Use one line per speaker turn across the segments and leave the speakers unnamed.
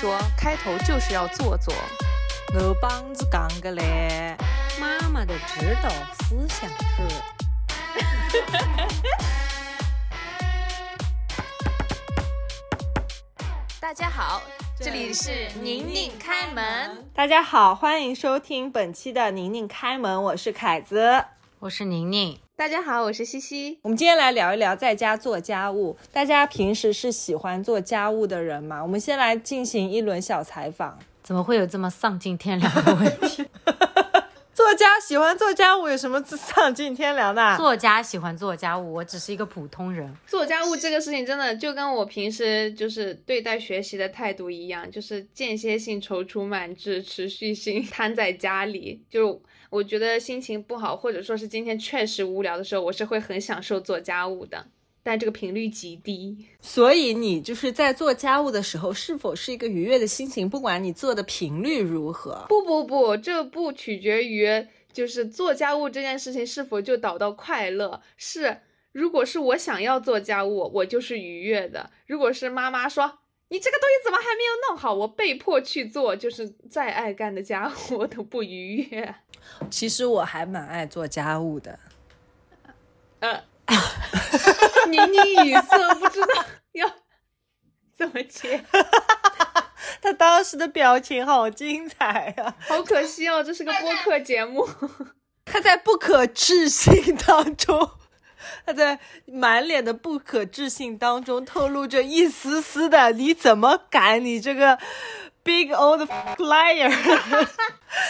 说，开头就是要做作。
我帮子讲个嘞，
妈妈的指导思想是。
大家好，这里是宁宁开门。
大家好，欢迎收听本期的宁宁开门，我是凯子。
我是宁宁，
大家好，我是西西。
我们今天来聊一聊在家做家务。大家平时是喜欢做家务的人吗？我们先来进行一轮小采访。
怎么会有这么丧尽天良的问题？
作家喜欢做家务有什么丧尽天良的？
作家喜欢做家务，我只是一个普通人。
做家务这个事情真的就跟我平时就是对待学习的态度一样，就是间歇性踌躇满志，持续性瘫在家里。就我觉得心情不好，或者说是今天确实无聊的时候，我是会很享受做家务的。但这个频率极低，
所以你就是在做家务的时候，是否是一个愉悦的心情？不管你做的频率如何，
不不不，这不取决于就是做家务这件事情是否就导到快乐。是，如果是我想要做家务，我就是愉悦的；如果是妈妈说你这个东西怎么还没有弄好，我被迫去做，就是再爱干的家务我都不愉悦。
其实我还蛮爱做家务的，
呃。宁宁语塞，不知道要怎么接。
他当时的表情好精彩呀！
好可惜哦，这是个播客节目。
他在不可置信当中，他在满脸的不可置信当中透露着一丝丝的“你怎么敢？你这个 big old liar！”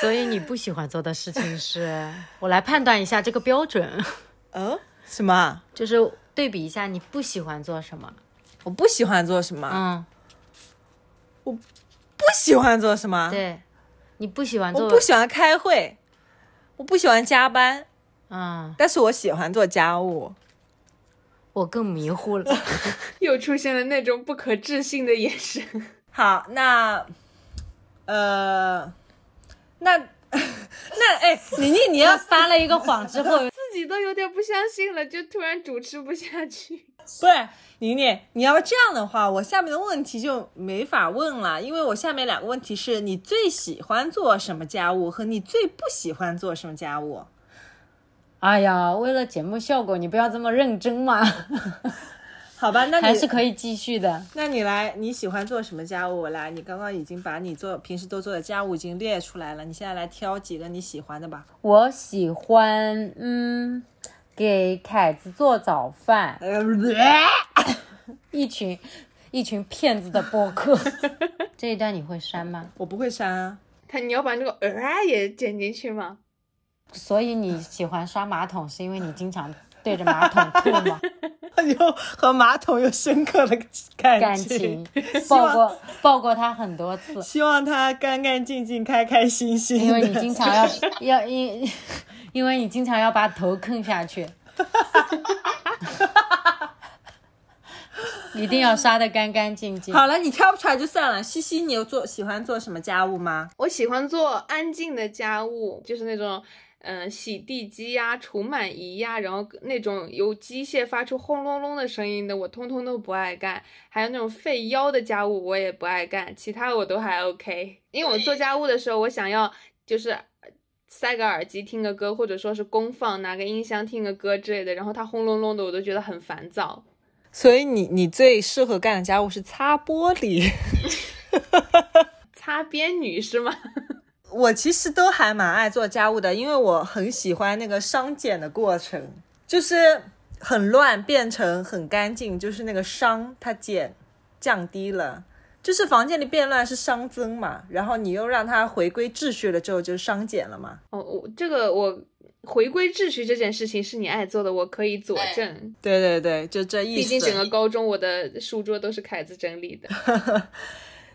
所以你不喜欢做的事情是，我来判断一下这个标准。
嗯。什么？
就是对比一下，你不喜欢做什么？
我不喜欢做什么？
嗯，
我不喜欢做什么？
对，你不喜欢做？
我不喜欢开会，我不喜欢加班。
嗯，
但是我喜欢做家务。
我更迷糊了，
又出现了那种不可置信的眼神。
好，那，呃，那。那哎，宁宁，你要
撒了一个谎之后，
自己都有点不相信了，就突然主持不下去。
不是，宁宁，你要这样的话，我下面的问题就没法问了，因为我下面两个问题是你最喜欢做什么家务和你最不喜欢做什么家务。
哎呀，为了节目效果，你不要这么认真嘛。
好吧，那
还是可以继续的。
那你来，你喜欢做什么家务？来，你刚刚已经把你做平时都做的家务已经列出来了，你现在来挑几个你喜欢的吧。
我喜欢，嗯，给凯子做早饭。一群一群骗子的播客，这一段你会删吗？
我不会删啊。
他你要把那个呃也剪进去吗？
所以你喜欢刷马桶，是因为你经常对着马桶吐吗？
有和马桶有深刻的感
情，抱过抱过他很多次，
希望他干干净净、开开心心。
因为你经常要要因，因为你经常要把头坑下去，一定要刷的干干净净。
好了，你挑不出来就算了。西西，你有做喜欢做什么家务吗？
我喜欢做安静的家务，就是那种。嗯，洗地机呀，除螨仪呀，然后那种由机械发出轰隆隆的声音的，我通通都不爱干。还有那种费腰的家务，我也不爱干。其他我都还 OK。因为我做家务的时候，我想要就是塞个耳机听个歌，或者说是公放拿个音箱听个歌之类的，然后它轰隆隆的，我都觉得很烦躁。
所以你你最适合干的家务是擦玻璃，
擦边女是吗？
我其实都还蛮爱做家务的，因为我很喜欢那个商减的过程，就是很乱变成很干净，就是那个商它减降低了，就是房间里变乱是商增嘛，然后你又让它回归秩序了之后，就是商减了嘛。
哦，我这个我回归秩序这件事情是你爱做的，我可以佐证。
对对对，就这意思。
毕竟整个高中我的书桌都是凯子整理的。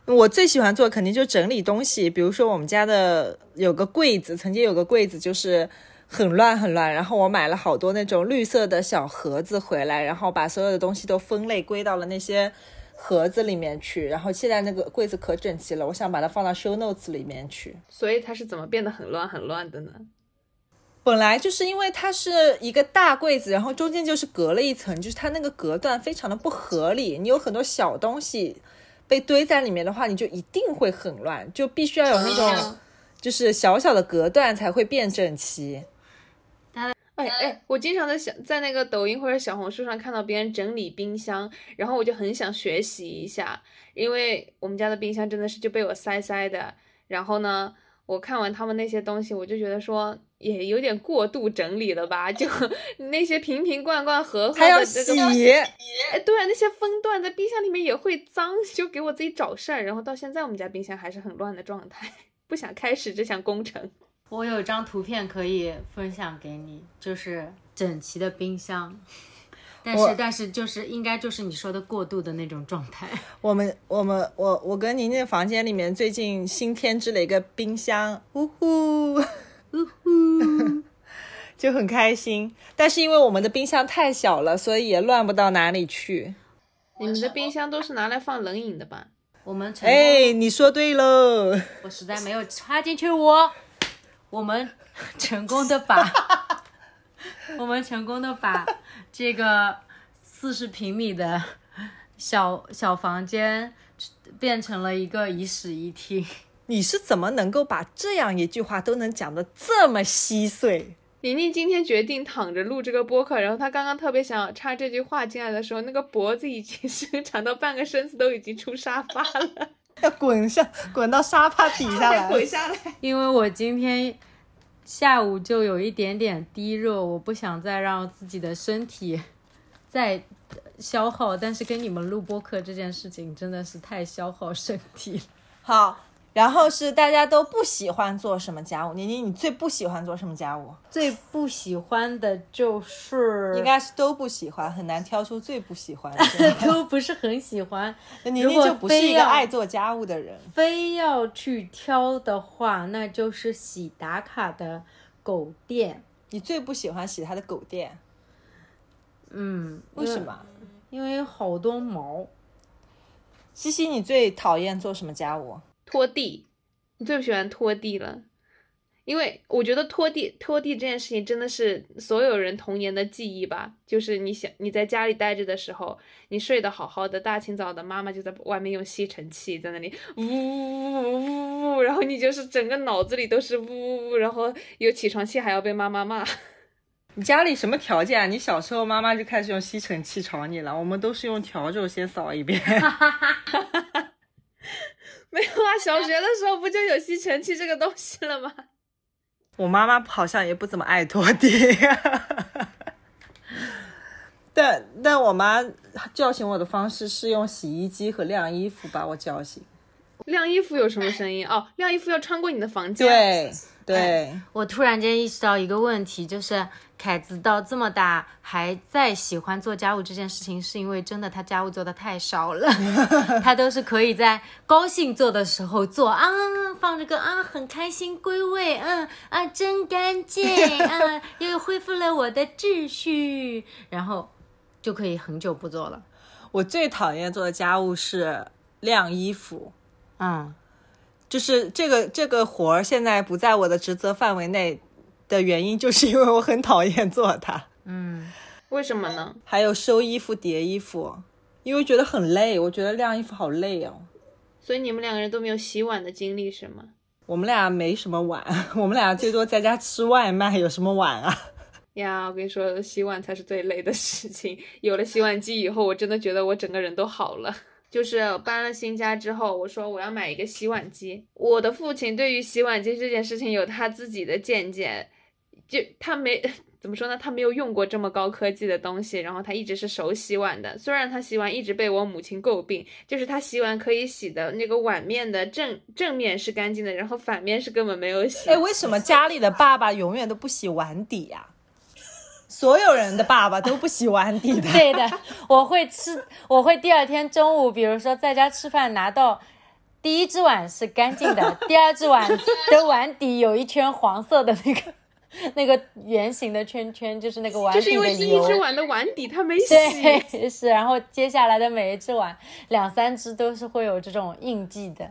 我最喜欢做肯定就整理东西，比如说我们家的有个柜子，曾经有个柜子就是很乱很乱，然后我买了好多那种绿色的小盒子回来，然后把所有的东西都分类归到了那些盒子里面去，然后现在那个柜子可整齐了，我想把它放到 show notes 里面去。
所以它是怎么变得很乱很乱的呢？
本来就是因为它是一个大柜子，然后中间就是隔了一层，就是它那个隔断非常的不合理，你有很多小东西。被堆在里面的话，你就一定会很乱，就必须要有那种就是小小的隔断才会变整齐。
哎哎，我经常在想，在那个抖音或者小红书上看到别人整理冰箱，然后我就很想学习一下，因为我们家的冰箱真的是就被我塞塞的。然后呢，我看完他们那些东西，我就觉得说也有点过度整理了吧，就 那些瓶瓶罐罐盒盒
还要洗，
个，哎，对啊，那些分段在冰箱里面也会脏，就给我自己找事儿。然后到现在我们家冰箱还是很乱的状态，不想开始这项工程。
我有一张图片可以分享给你，就是整齐的冰箱，但是但是就是应该就是你说的过度的那种状态。
我们我们我我跟宁宁房间里面最近新添置了一个冰箱，呜呼呜呼，就很开心。但是因为我们的冰箱太小了，所以也乱不到哪里去。
你们的冰箱都是拿来放冷饮的吧？
我们成功，
哎，你说对喽。
我实在没有插进去我，我们成功的把，我们成功的把这个四十平米的小小房间变成了一个一室一厅。
你是怎么能够把这样一句话都能讲得这么稀碎？
宁宁今天决定躺着录这个播客，然后她刚刚特别想插这句话进来的时候，那个脖子已经 伸长到半个身子都已经出沙发了，
要滚下滚到沙发底下来。
滚下来。
因为我今天下午就有一点点低热，我不想再让自己的身体 再消耗。但是跟你们录播客这件事情真的是太消耗身体了。
好，然后是大家都不喜欢做什么家务？宁宁，你最不喜欢做什么家务？
最不喜欢的就是
应该是都不喜欢，很难挑出最不喜欢的。
都不是很喜欢。
宁
如果
宁就不是一个爱做家务的人。
非要去挑的话，那就是洗打卡的狗垫。
你最不喜欢洗它的狗垫，
嗯，
为什？么？
因为好多毛。
西西，你最讨厌做什么家务？
拖地，你最不喜欢拖地了，因为我觉得拖地拖地这件事情真的是所有人童年的记忆吧。就是你想你在家里待着的时候，你睡得好好的，大清早的妈妈就在外面用吸尘器在那里呜呜呜呜呜，然后你就是整个脑子里都是呜呜呜，然后有起床气还要被妈妈骂。
你家里什么条件啊？你小时候妈妈就开始用吸尘器吵你了，我们都是用笤帚先扫一遍。
没有啊，小学的时候不就有吸尘器这个东西了吗？
我妈妈好像也不怎么爱拖地，但但我妈叫醒我的方式是用洗衣机和晾衣服把我叫醒。
晾衣服有什么声音？哦，晾衣服要穿过你的房间。
对对，
我突然间意识到一个问题，就是凯子到这么大还在喜欢做家务这件事情，是因为真的他家务做的太少了，他都是可以在高兴做的时候做啊，放着歌啊，很开心归位，嗯啊，真干净啊，又恢复了我的秩序，然后就可以很久不做了。
我最讨厌做的家务是晾衣服。
嗯，
就是这个这个活儿现在不在我的职责范围内的原因，就是因为我很讨厌做它。
嗯为什么呢？
还有收衣服、叠衣服，因为觉得很累，我觉得晾衣服好累哦。
所以你们两个人都没有洗碗的经历是吗？
我们俩没什么碗，我们俩最多在家吃外卖，有什么碗啊？
呀，我跟你说，洗碗才是最累的事情。有了洗碗机以后，我真的觉得我整个人都好了。就是搬了新家之后，我说我要买一个洗碗机。我的父亲对于洗碗机这件事情有他自己的见解，就他没 怎么说呢，他没有用过这么高科技的东西，然后他一直是手洗碗的。虽然他洗碗一直被我母亲诟病，就是他洗碗可以洗的那个碗面的正正面是干净的，然后反面是根本没有洗。
哎，为什么家里的爸爸永远都不洗碗底呀、所有人的爸爸都不洗碗底的。
对的，我会吃，我会第二天中午，比如说在家吃饭，拿到第一只碗是干净的，第二只碗的碗底有一圈黄色的那个 那个圆形的圈圈，就是那个碗
就是
底的
因为第一只。碗的碗底它没洗。
对，是，然后接下来的每一只碗，两三只都是会有这种印记的。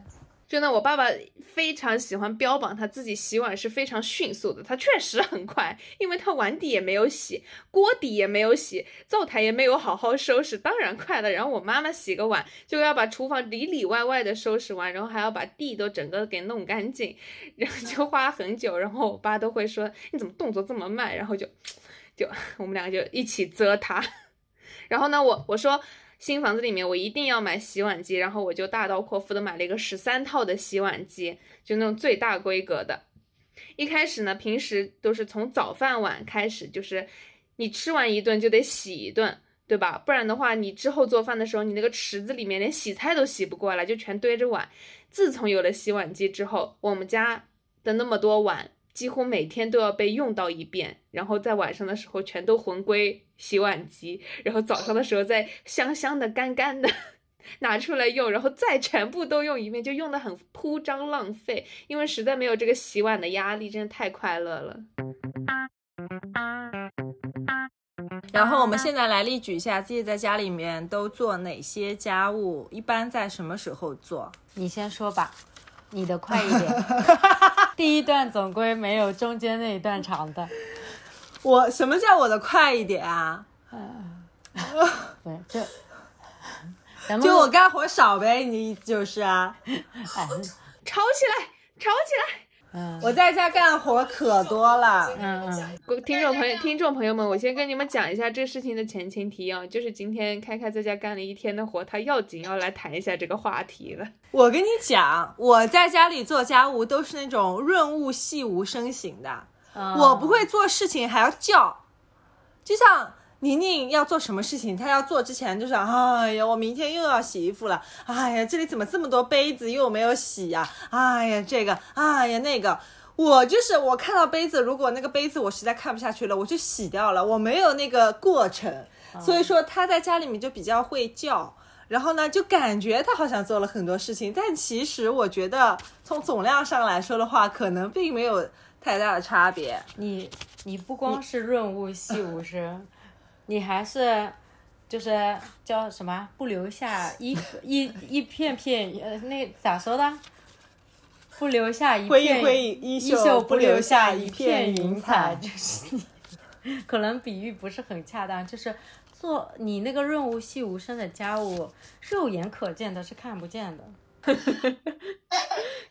真的，我爸爸非常喜欢标榜他自己洗碗是非常迅速的，他确实很快，因为他碗底也没有洗，锅底也没有洗，灶台也没有好好收拾，当然快了。然后我妈妈洗个碗就要把厨房里里外外的收拾完，然后还要把地都整个给弄干净，然后就花很久。然后我爸都会说你怎么动作这么慢，然后就就 我们两个就一起责他。然后呢，我我说。新房子里面，我一定要买洗碗机，然后我就大刀阔斧的买了一个十三套的洗碗机，就那种最大规格的。一开始呢，平时都是从早饭碗开始，就是你吃完一顿就得洗一顿，对吧？不然的话，你之后做饭的时候，你那个池子里面连洗菜都洗不过来，就全堆着碗。自从有了洗碗机之后，我们家的那么多碗。几乎每天都要被用到一遍，然后在晚上的时候全都魂归洗碗机，然后早上的时候再香香的、干干的 拿出来用，然后再全部都用一遍，就用的很铺张浪费，因为实在没有这个洗碗的压力，真的太快乐了。
然后我们现在来例举一下自己在家里面都做哪些家务，一般在什么时候做？
你先说吧。你的快一点，第一段总归没有中间那一段长的。
我什么叫我的快一点啊？
对，就
就我干活少呗，你意思就是啊？
吵起来，吵起来！
我在家干活可多了。
嗯嗯，
听众朋友，听众朋友们，我先跟你们讲一下这事情的前情提要，就是今天开开在家干了一天的活，他要紧要来谈一下这个话题了。
我跟你讲，我在家里做家务都是那种润物细无声型的，我不会做事情还要叫，就像。宁宁要做什么事情，她要做之前就是，哎呀，我明天又要洗衣服了，哎呀，这里怎么这么多杯子又没有洗呀？哎呀，这个，哎呀，那个，我就是我看到杯子，如果那个杯子我实在看不下去了，我就洗掉了，我没有那个过程，所以说他在家里面就比较会叫，然后呢，就感觉他好像做了很多事情，但其实我觉得从总量上来说的话，可能并没有太大的差别。
你你不光是润物细无声。你还是，就是叫什么？不留下一 一一片片，呃，那咋说的？不留下一片衣袖，不留下一片云彩，就 是你，可能比喻不是很恰当。就是做你那个润物细无声的家务，肉眼可见的是看不见的。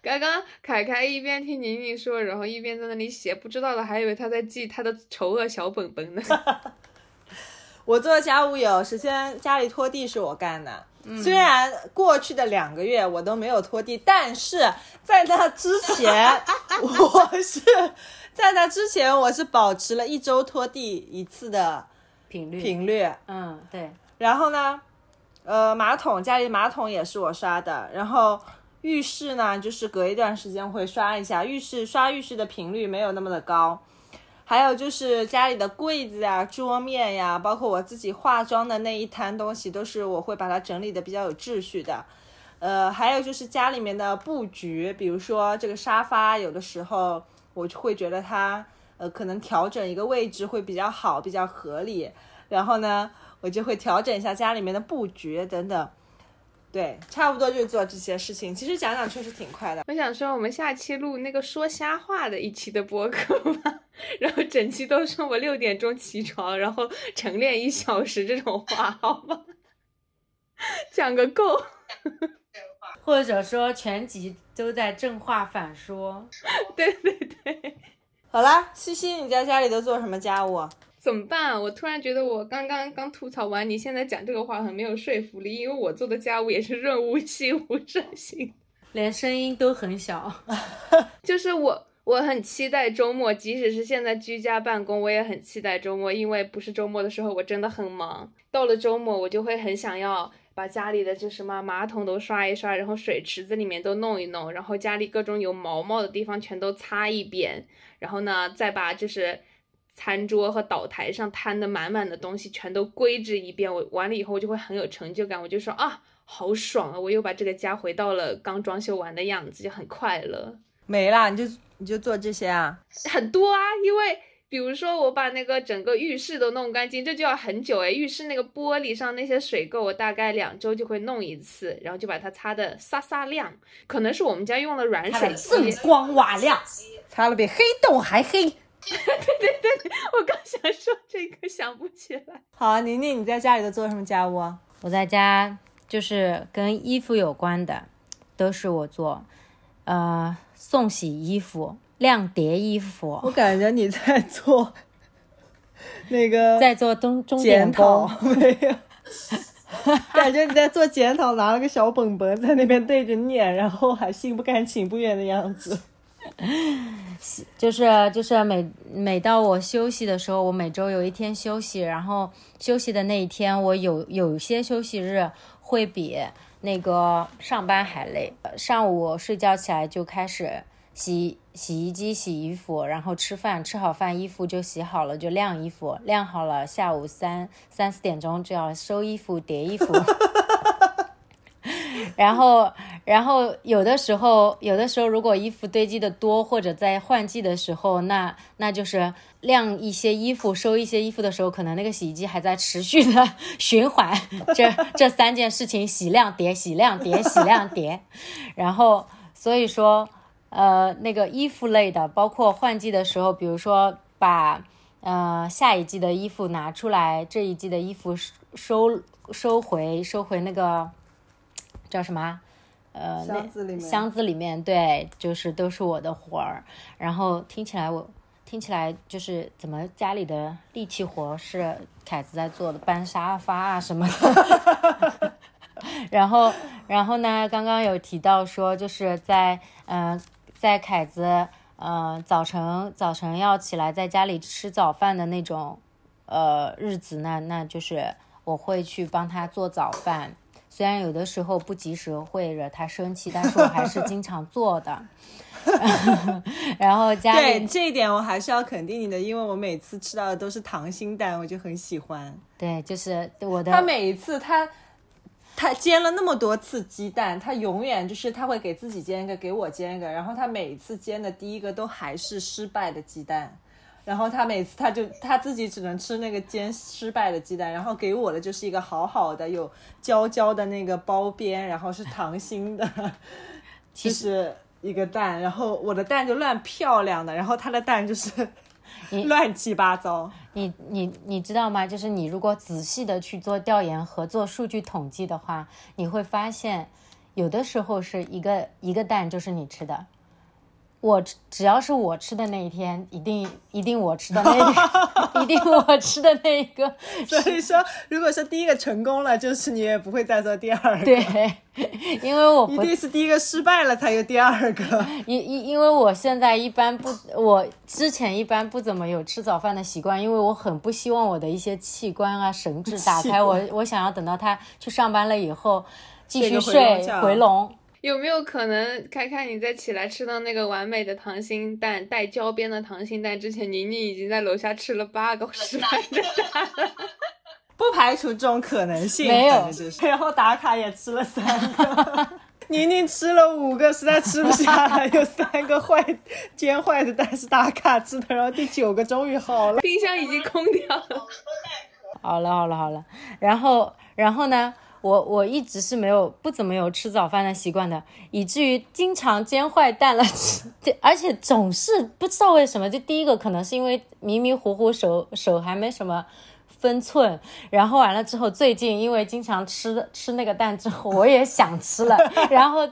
刚刚凯凯一边听宁宁说，然后一边在那里写，不知道的还以为他在记他的丑恶小本本呢。
我做家务有，时间家里拖地是我干的。虽然过去的两个月我都没有拖地，但是在那之前，我是在那之前我是保持了一周拖地一次的
频率。
频率，
嗯，对。
然后呢，呃，马桶家里马桶也是我刷的。然后浴室呢，就是隔一段时间会刷一下。浴室刷浴室的频率没有那么的高。还有就是家里的柜子呀、桌面呀，包括我自己化妆的那一摊东西，都是我会把它整理的比较有秩序的。呃，还有就是家里面的布局，比如说这个沙发，有的时候我就会觉得它，呃，可能调整一个位置会比较好，比较合理。然后呢，我就会调整一下家里面的布局等等。对，差不多就做这些事情。其实讲讲确实挺快的。
我想说，我们下期录那个说瞎话的一期的播客吧，然后整期都说我六点钟起床，然后晨练一小时这种话，好吗？讲个够。
或者说全集都在正话反说。
对对对。
好啦，西西，你在家里都做什么家务？
怎么办？我突然觉得我刚刚刚吐槽完，你现在讲这个话很没有说服力，因为我做的家务也是润物细无声型，
连声音都很小。
就是我，我很期待周末，即使是现在居家办公，我也很期待周末，因为不是周末的时候，我真的很忙。到了周末，我就会很想要把家里的就什么马桶都刷一刷，然后水池子里面都弄一弄，然后家里各种有毛毛的地方全都擦一遍，然后呢，再把就是。餐桌和岛台上摊的满满的东西全都归置一遍，我完了以后我就会很有成就感，我就说啊，好爽啊！我又把这个家回到了刚装修完的样子，就很快乐。
没啦，你就你就做这些啊？
很多啊，因为比如说我把那个整个浴室都弄干净，这就要很久哎。浴室那个玻璃上那些水垢，我大概两周就会弄一次，然后就把它擦的飒飒亮。可能是我们家用了软水机，
光瓦亮，
擦了比黑洞还黑。
对对对，我刚想说这个，想不起来。
好，宁宁，你在家里都做什么家务啊？
我在家就是跟衣服有关的，都是我做，呃，送洗衣服、晾叠衣服。
我感觉你在做那个
在做中中
检讨，没有？感觉你在做检讨，拿了个小本本在那边对着念，然后还心不甘情不愿的样子。
就是就是每每到我休息的时候，我每周有一天休息，然后休息的那一天，我有有些休息日会比那个上班还累。上午睡觉起来就开始洗洗衣机洗衣服，然后吃饭，吃好饭衣服就洗好了，就晾衣服，晾好了，下午三三四点钟就要收衣服叠衣服。然后，然后有的时候，有的时候如果衣服堆积的多，或者在换季的时候，那那就是晾一些衣服、收一些衣服的时候，可能那个洗衣机还在持续的 循环这这三件事情：洗晾叠、洗晾叠、洗晾叠。然后，所以说，呃，那个衣服类的，包括换季的时候，比如说把呃下一季的衣服拿出来，这一季的衣服收收收回，收回那个叫什么啊？呃，那
箱子里面
箱子里面，对，就是都是我的活儿。然后听起来我听起来就是怎么家里的力气活是凯子在做的，搬沙发啊什么的。然后，然后呢？刚刚有提到说，就是在嗯、呃在凯子呃早晨早晨要起来在家里吃早饭的那种呃日子呢，那就是我会去帮他做早饭。虽然有的时候不及时会惹他生气，但是我还是经常做的。然后家
对这一点我还是要肯定你的，因为我每次吃到的都是溏心蛋，我就很喜欢。
对，就是我的
他每一次他他煎了那么多次鸡蛋，他永远就是他会给自己煎一个，给我煎一个，然后他每一次煎的第一个都还是失败的鸡蛋。然后他每次他就他自己只能吃那个煎失败的鸡蛋，然后给我的就是一个好好的有焦焦的那个包边，然后是溏心的，就是一个蛋，然后我的蛋就乱漂亮的，然后他的蛋就是 乱七八糟。
你你你知道吗？就是你如果仔细的去做调研和做数据统计的话，你会发现，有的时候是一个一个蛋就是你吃的。我只只要是我吃的那一天，一定一定我吃的那个，一定我吃的那一 个，
所以说，如果说第一个成功了，就是你也不会再做第二个。
对，因为我不
一定是第一个失败了才有第二个。
因因因为我现在一般不，我之前一般不怎么有吃早饭的习惯，因为我很不希望我的一些器官啊、神志 打开，我我想要等到他去上班了以后继续
睡回笼。
有没有可能，看看你在起来吃到那个完美的溏心蛋，带焦边的溏心蛋之前，宁宁已经在楼下吃了八个失败的蛋了。
不排除这种可能性，
没有。
然后打卡也吃了三个，宁宁吃了五个，实在吃不下了，有三个坏煎坏的蛋是打卡吃的，然后第九个终于好了。
冰箱已经空掉了。
好了好了好了，然后然后呢？我我一直是没有不怎么有吃早饭的习惯的，以至于经常煎坏蛋了，这而且总是不知道为什么，就第一个可能是因为迷迷糊糊手手还没什么分寸，然后完了之后，最近因为经常吃吃那个蛋之后，我也想吃了，然后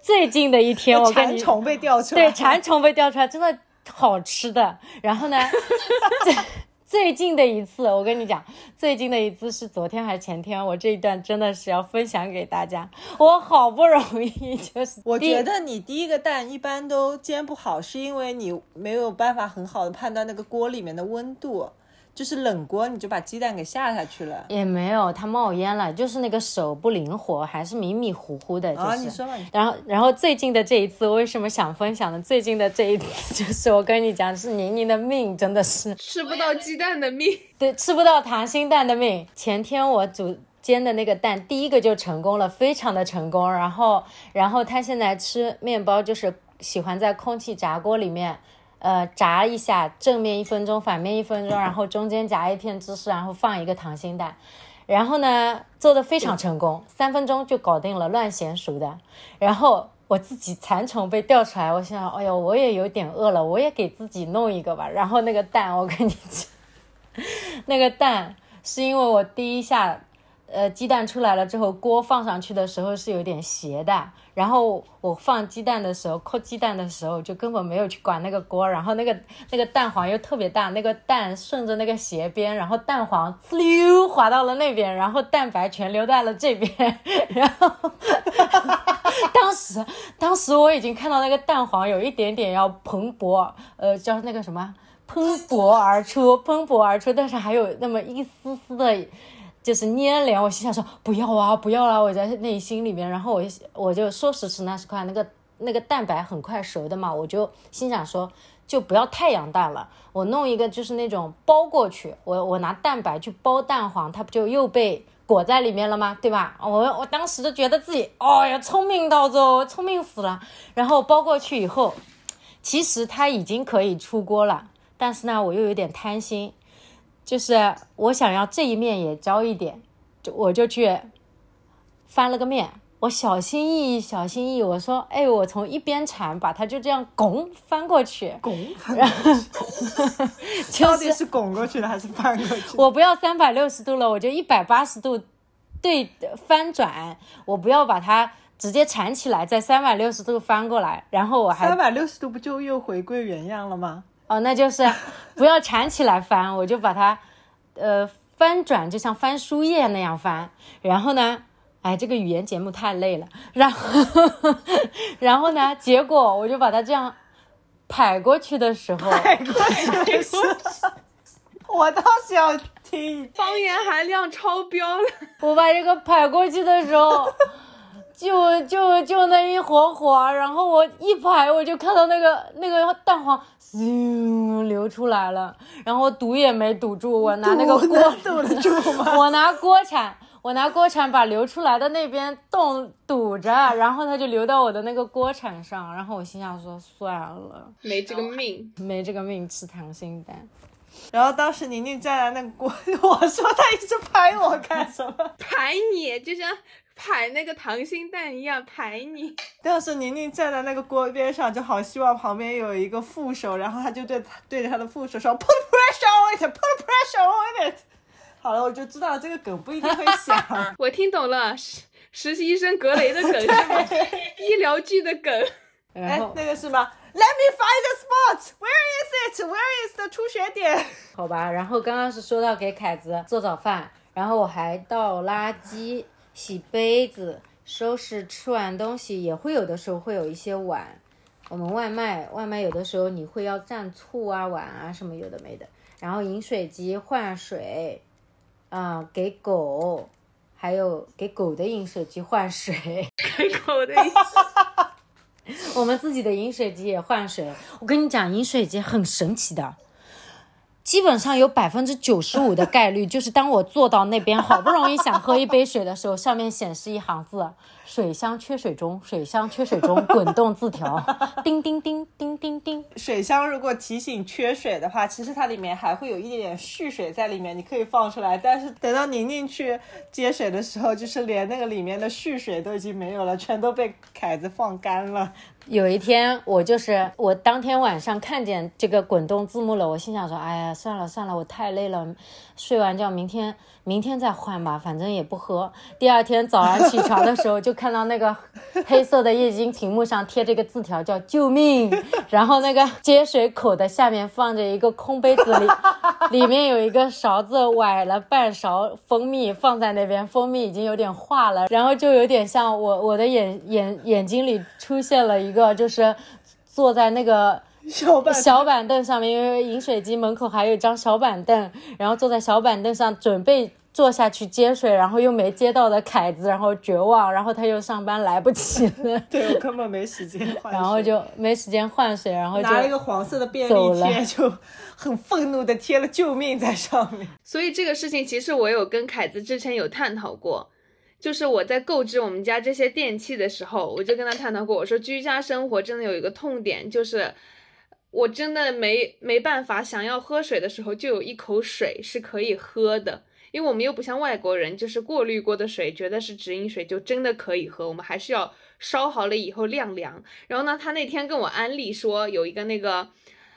最近的一天我跟你
馋虫被调出来，
对，馋虫被调出来，真的好吃的。然后呢，最最近的一次，我跟你讲，最近的一次是昨天还是前天？我这一段真的是要分享给大家。我好不容易就是，
我觉得你第一个蛋一般都煎不好，是因为你没有办法很好的判断那个锅里面的温度，就是冷锅你就把鸡蛋给下下去了。
也没有它冒烟了，就是那个手不灵活，还是迷迷糊糊的。就是、
啊，你说吧，
然后，然后最近的这一次，我为什么想分享呢？最近的这一次，就是我跟你讲，是宁宁的命真的是
吃不到鸡蛋的命，
对，吃不到溏心蛋的命。前天我煮煎的那个蛋，第一个就成功了，非常的成功。然后，然后他现在吃面包就是喜欢在空气炸锅里面，呃炸一下，正面一分钟，反面一分钟，然后中间夹一片芝士，然后放一个溏心蛋，然后呢做的非常成功，三分钟就搞定了，乱咸熟的。然后我自己馋虫被钓出来，我想，哎呦，我也有点饿了，我也给自己弄一个吧。然后那个蛋，我跟你讲，那个蛋是因为我第一下。呃，鸡蛋出来了之后，锅放上去的时候是有点斜的。然后我放鸡蛋的时候，扣鸡蛋的时候就根本没有去管那个锅。然后那个那个蛋黄又特别大，那个蛋顺着那个斜边，然后蛋黄呲溜滑到了那边，然后蛋白全留在了这边。然后当时当时我已经看到那个蛋黄有一点点要蓬勃，呃，叫那个什么蓬勃而出，蓬勃而出，但是还有那么一丝丝的。就是粘连，我心想说不要啊，不要啊！我在内心里面，然后我我就说时迟那时快，那个那个蛋白很快熟的嘛，我就心想说就不要太阳蛋了，我弄一个就是那种包过去，我我拿蛋白去包蛋黄，它不就又被裹在里面了吗？对吧？我我当时就觉得自己哦呀聪明到走，聪明死了。然后包过去以后，其实它已经可以出锅了，但是呢，我又有点贪心。就是我想要这一面也焦一点，就我就去翻了个面，我小心翼翼，小心翼翼，我说，哎，我从一边缠把它就这样拱翻过去，
拱翻过去，到底是拱过去的还是翻过去？
我不要三百六十度了，我就一百八十度对翻转，我不要把它直接缠起来，再三百六十度翻过来，然后我还
三百六十度不就又回归原样了吗？
哦，那就是不要缠起来翻，我就把它，呃，翻转，就像翻书页那样翻。然后呢，哎，这个语言节目太累了。然后，然后呢，结果我就把它这样排过去的时候，
排过去的时候，我倒是要听
方言含量超标了。
我把这个排过去的时候。就就就那一会会然后我一排，我就看到那个那个蛋黄咻流出来了，然后堵也没堵住，我拿那个锅
堵得住吗？
我拿锅铲，我拿锅铲把流出来的那边洞堵着，然后它就流到我的那个锅铲上，然后我心想说算了，
没这个命，
没这个命吃溏心蛋。
然后当时宁宁站在那个锅，我说他一直拍我干什么？
拍你，就像。排那个溏心蛋一样排你，
但是宁宁站在那个锅边上，就好希望旁边有一个副手，然后他就对对着他的副手说 “Put pressure on it, put pressure on it”。好了，我就知道这个梗不一定会响。
我听懂了，实实习医生格雷的梗是吗？医疗剧的梗。
哎，那个是吗？Let me find the spot. Where is it? Where is the 出血点？
好吧，然后刚刚是说到给凯子做早饭，然后我还倒垃圾。洗杯子、收拾吃完东西，也会有的时候会有一些碗。我们外卖，外卖有的时候你会要蘸醋啊、碗啊什么有的没的。然后饮水机换水，啊，给狗，还有给狗的饮水机换水，
给狗的。
我们自己的饮水机也换水。我跟你讲，饮水机很神奇的。基本上有百分之九十五的概率，就是当我坐到那边，好不容易想喝一杯水的时候，上面显示一行字：水箱缺水中，水箱缺水中，滚动字条，叮叮叮叮叮叮。
水箱如果提醒缺水的话，其实它里面还会有一点点蓄水在里面，你可以放出来。但是等到宁宁去接水的时候，就是连那个里面的蓄水都已经没有了，全都被凯子放干了。
有一天，我就是我当天晚上看见这个滚动字幕了，我心想说：“哎呀，算了算了，我太累了，睡完觉明天明天再换吧，反正也不喝。”第二天早上起床的时候，就看到那个黑色的液晶屏幕上贴着一个字条，叫“救命”。然后那个接水口的下面放着一个空杯子，里 里面有一个勺子，崴了半勺蜂蜜放在那边，蜂蜜已经有点化了，然后就有点像我我的眼眼眼睛里出现了一个。就是坐在那个
小板
小板凳上面，因为饮水机门口还有一张小板凳，然后坐在小板凳上准备坐下去接水，然后又没接到的凯子，然后绝望，然后他又上班来不及了，
对我根本没时间换，
然后就没时间换水，然后
拿了一个黄色的便利贴，就很愤怒的贴了救命在上面。
所以这个事情其实我有跟凯子之前有探讨过。就是我在购置我们家这些电器的时候，我就跟他探讨过，我说居家生活真的有一个痛点，就是，我真的没没办法，想要喝水的时候就有一口水是可以喝的，因为我们又不像外国人，就是过滤过的水觉得是直饮水就真的可以喝，我们还是要烧好了以后晾凉。然后呢，他那天跟我安利说有一个那个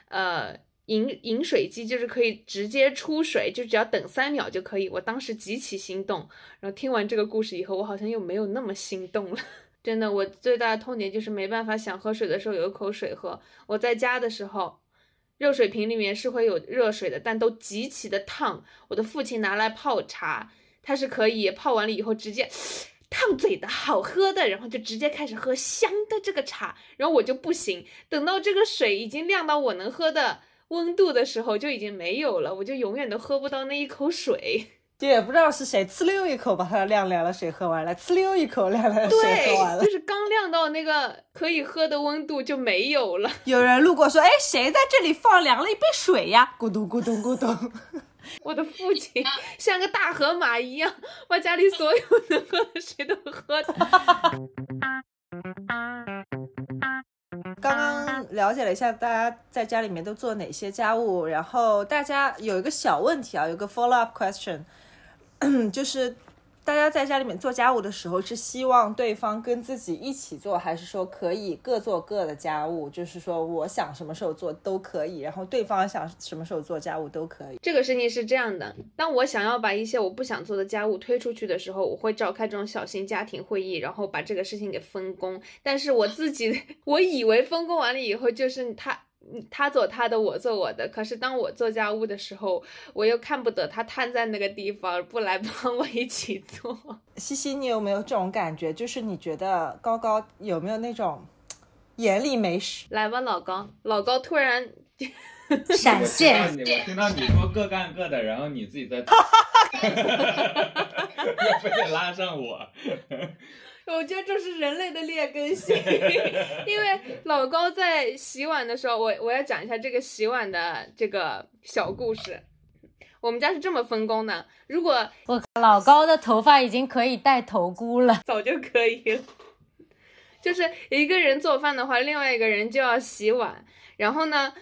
呃饮饮水机，就是可以直接出水，就只要等三秒就可以。我当时极其心动，然后听完这个故事以后，我好像又没有那么心动了。真的，我最大的痛点就是没办法想喝水的时候有一口水喝。我在家的时候，热水瓶里面是会有热水的，但都极其的烫。我的父亲拿来泡茶，他是可以泡完了以后直接烫嘴的好喝的，然后就直接开始喝香的这个茶。然后我就不行，等到这个水已经晾到我能喝的温度的时候，就已经没有了，我就永远都喝不到那一口水。
就也不知道是谁呲溜一口把它晾凉了水喝完了，呲溜一口晾凉了水喝完了，
就是刚晾到那个可以喝的温度就没有了。
有人路过说：“哎，谁在这里放凉了一杯水呀？”咕咚咕咚咕咚。
我的父亲像个大河马一样，把家里所有能喝的水都喝。
刚刚了解了一下大家在家里面都做哪些家务，然后大家有一个小问题啊，有个 follow up question。就是大家在家里面做家务的时候，是希望对方跟自己一起做，还是说可以各做各的家务？就是说我想什么时候做都可以，然后对方想什么时候做家务都可以。
这个事情是这样的：当我想要把一些我不想做的家务推出去的时候，我会召开这种小型家庭会议，然后把这个事情给分工。但是我自己，我以为分工完了以后就是他。他做他的，我做我的。可是当我做家务的时候，我又看不得他瘫在那个地方，不来帮我一起做。
西西，你有没有这种感觉？就是你觉得高高有没有那种眼里没屎？
来吧，老高，老高突然
闪 现。
我听到你说各干各的，然后你自己在，又非得拉上我。
我觉得这是人类的劣根性，因为老高在洗碗的时候，我我要讲一下这个洗碗的这个小故事。我们家是这么分工的，如果
我老高的头发已经可以戴头箍了，
早就可以了。就是一个人做饭的话，另外一个人就要洗碗，然后呢。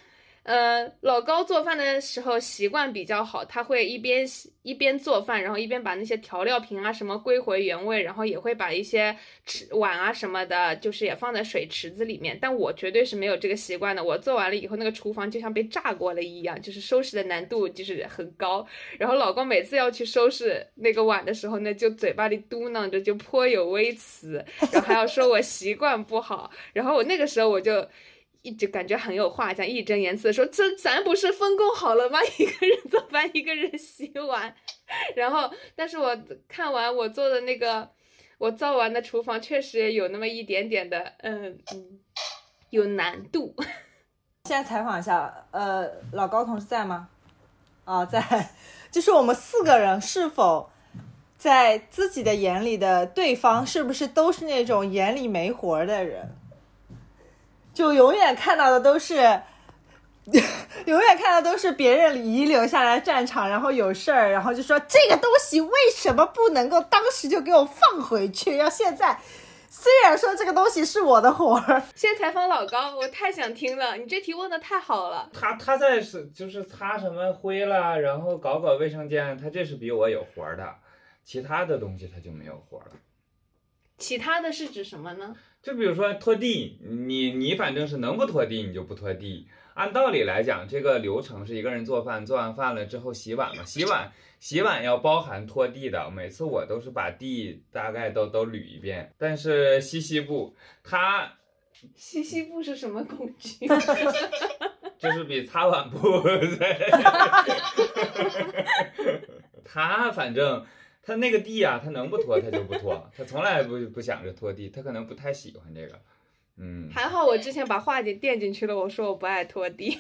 呃，老高做饭的时候习惯比较好，他会一边一边做饭，然后一边把那些调料瓶啊什么归回原位，然后也会把一些池碗啊什么的，就是也放在水池子里面。但我绝对是没有这个习惯的，我做完了以后，那个厨房就像被炸过了一样，就是收拾的难度就是很高。然后老高每次要去收拾那个碗的时候呢，就嘴巴里嘟囔着，就颇有微词，然后还要说我习惯不好。然后我那个时候我就。一直感觉很有话讲，义正言辞的说：“这咱不是分工好了吗？一个人做饭，一个人洗碗。”然后，但是我看完我做的那个，我造完的厨房，确实也有那么一点点的，嗯嗯，有难度。
现在采访一下，呃，老高同事在吗？啊，在。就是我们四个人是否在自己的眼里的对方，是不是都是那种眼里没活的人？就永远看到的都是，永远看到都是别人遗留下来战场，然后有事儿，然后就说这个东西为什么不能够当时就给我放回去？要现在，虽然说这个东西是我的活儿。
先采访老高，我太想听了，你这题问的太好了。
他他在是就是擦什么灰啦，然后搞搞卫生间，他这是比我有活儿的，其他的东西他就没有活儿了。
其他的是指什么呢？
就比如说拖地，你你反正是能不拖地你就不拖地。按道理来讲，这个流程是一个人做饭，做完饭了之后洗碗嘛，洗碗洗碗要包含拖地的。每次我都是把地大概都都捋一遍。但是西西布他，
西西 布是什么工具？
就是比擦碗布 他反正。他那个地啊，他能不拖他就不拖，他从来不不想着拖地，他可能不太喜欢这个。嗯，
还好我之前把话给垫进去了，我说我不爱拖地，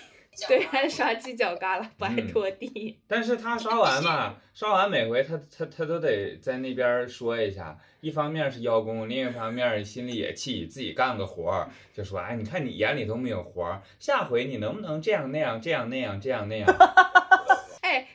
对，还刷犄角旮旯，不爱拖地。
但是他刷完嘛，刷完每回他他他都得在那边说一下，一方面是邀功，另一方面心里也气，自己干个活儿就说，哎，你看你眼里都没有活儿，下回你能不能这样那样这样那样这样那样？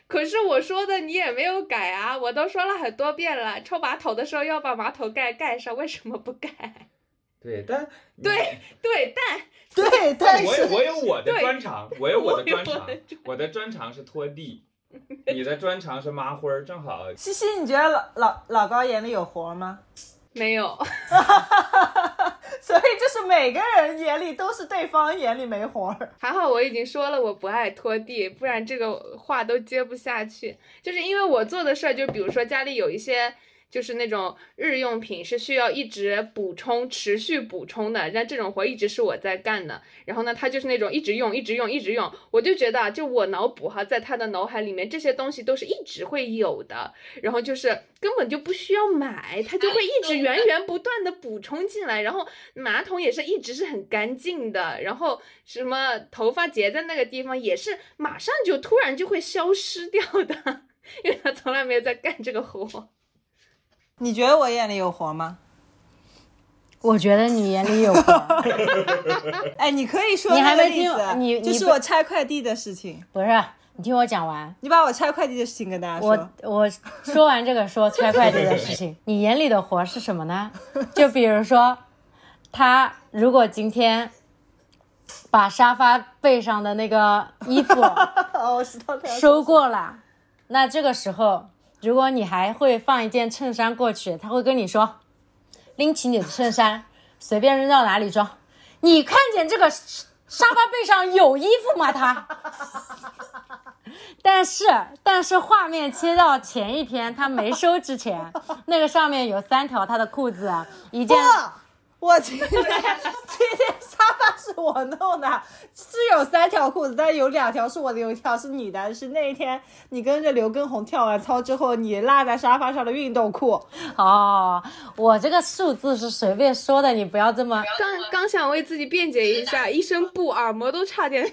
可是我说的你也没有改啊，我都说了很多遍了，抽马桶的时候要把马桶盖盖上，为什么不盖？
对，但
对对但
对 但是
我有我有我的专长，我有我的专长
我的，
我的专长是拖地，你的专长是抹灰儿，正好
西西，你觉得老老老高眼里有活吗？
没有，
所以就是每个人眼里都是对方眼里没活儿。
还好我已经说了我不爱拖地，不然这个话都接不下去。就是因为我做的事儿，就比如说家里有一些。就是那种日用品是需要一直补充、持续补充的，那这种活一直是我在干的。然后呢，他就是那种一直用、一直用、一直用，我就觉得啊，就我脑补哈，在他的脑海里面，这些东西都是一直会有的，然后就是根本就不需要买，他就会一直源源不断的补充进来。然后马桶也是一直是很干净的，然后什么头发结在那个地方也是马上就突然就会消失掉的，因为他从来没有在干这个活。
你觉得我眼里有活吗？
我觉得你眼里有活，
哎，你可以说
你还没听你你
就是我拆快递的事情，
不是？你听我讲完。
你把我拆快递的事情跟大家
我
说。
我说完这个说 拆快递的事情，你眼里的活是什么呢？就比如说，他如果今天把沙发背上的那个衣服收过了，那这个时候，如果你还会放一件衬衫过去，他会跟你说，拎起你的衬衫，随便扔到哪里装。你看见这个沙发背上有衣服吗？他。但是，但是画面切到前一天他没收之前，那个上面有三条他的裤子，一件，
我今天 今天 沙发是我弄的，是有三条裤子，但有两条是我的，有一条是你的，是那一天你跟着刘畊宏跳完操之后，你落在沙发上的运动裤。
哦，我这个数字是随便说的，你不要这么。
刚刚想为自己辩解一下，一声不，耳膜都差点。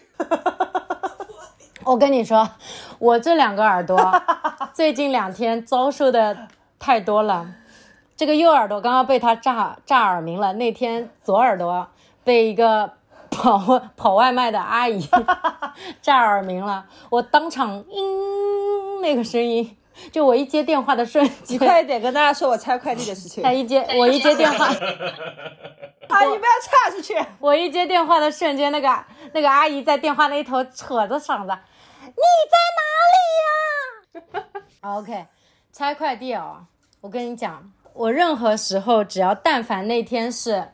我跟你说，我这两个耳朵最近两天遭受的太多了。这个右耳朵刚刚被他炸炸耳鸣了，那天左耳朵被一个跑跑外卖的阿姨 炸耳鸣了，我当场嘤那个声音，就我一接电话的瞬
你
间，
快一点跟大家说我拆快递的事情。
他一接我一接电话，
啊，你不要岔出去。
我一接电话的瞬间，那个那个阿姨在电话那一头扯着嗓子：“你在哪里呀？”OK，拆快递哦，我跟你讲，我任何时候只要但凡那天是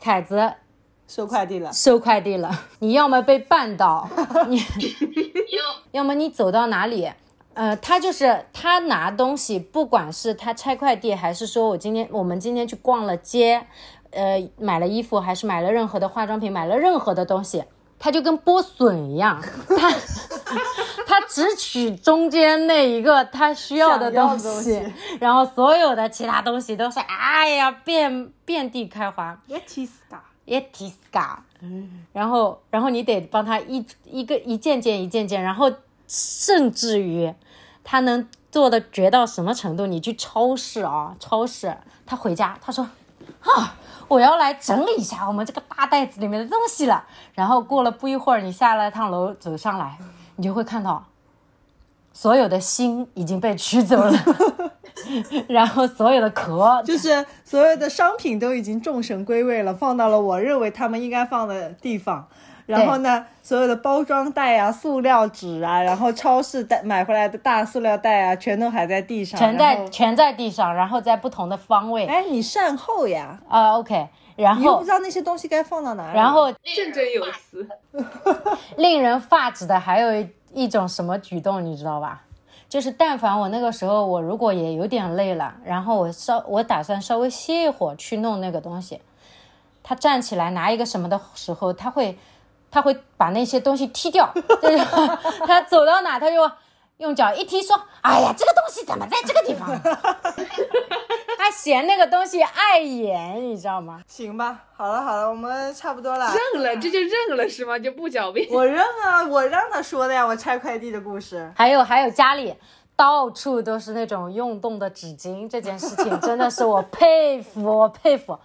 凯子
收快递了，
收快递了，你要么被绊倒，你要么你走到哪里。呃，他就是他拿东西，不管是他拆快递，还是说我今天我们今天去逛了街，呃，买了衣服，还是买了任何的化妆品，买了任何的东西，他就跟剥笋一样，他他只取中间那一个他需要的东西，
东西
然后所有的其他东西都是哎呀遍遍地开花。
别提死他。
也提死嘎，嗯，然后然后你得帮他一一个一件件一件件，然后甚至于他能做的绝到什么程度？你去超市啊，超市，他回家他说啊，我要来整理一下我们这个大袋子里面的东西了。然后过了不一会儿，你下了趟楼走上来，你就会看到所有的心已经被取走了，然后所有的壳
就是所有的商品都已经众神归位了，放到了我认为他们应该放的地方。然后呢，所有的包装袋啊、塑料纸啊，然后超市带买回来的大塑料袋啊，全都还在地上。
全在全在地上，然后在不同的方位。
哎，你善后呀，
啊、o k 然后
你又不知道那些东西该放到哪里。
然后
振振有词，
令人发指的还有一一种什么举动，你知道吧？就是但凡我那个时候我如果也有点累了，然后我稍我打算稍微歇一会儿去弄那个东西，他站起来拿一个什么的时候，他会他会把那些东西踢掉，就 是他走到哪他就用脚一踢说：“哎呀，这个东西怎么在这个地方？” 他嫌那个东西碍眼，你知道吗？
行吧，好了好了，我们差不多了。
认了，这就认了是吗？就不狡辩。
我认啊，我让他说的呀，我拆快递的故事。
还有还有家里到处都是那种用动的纸巾，这件事情真的是我佩服，我佩服。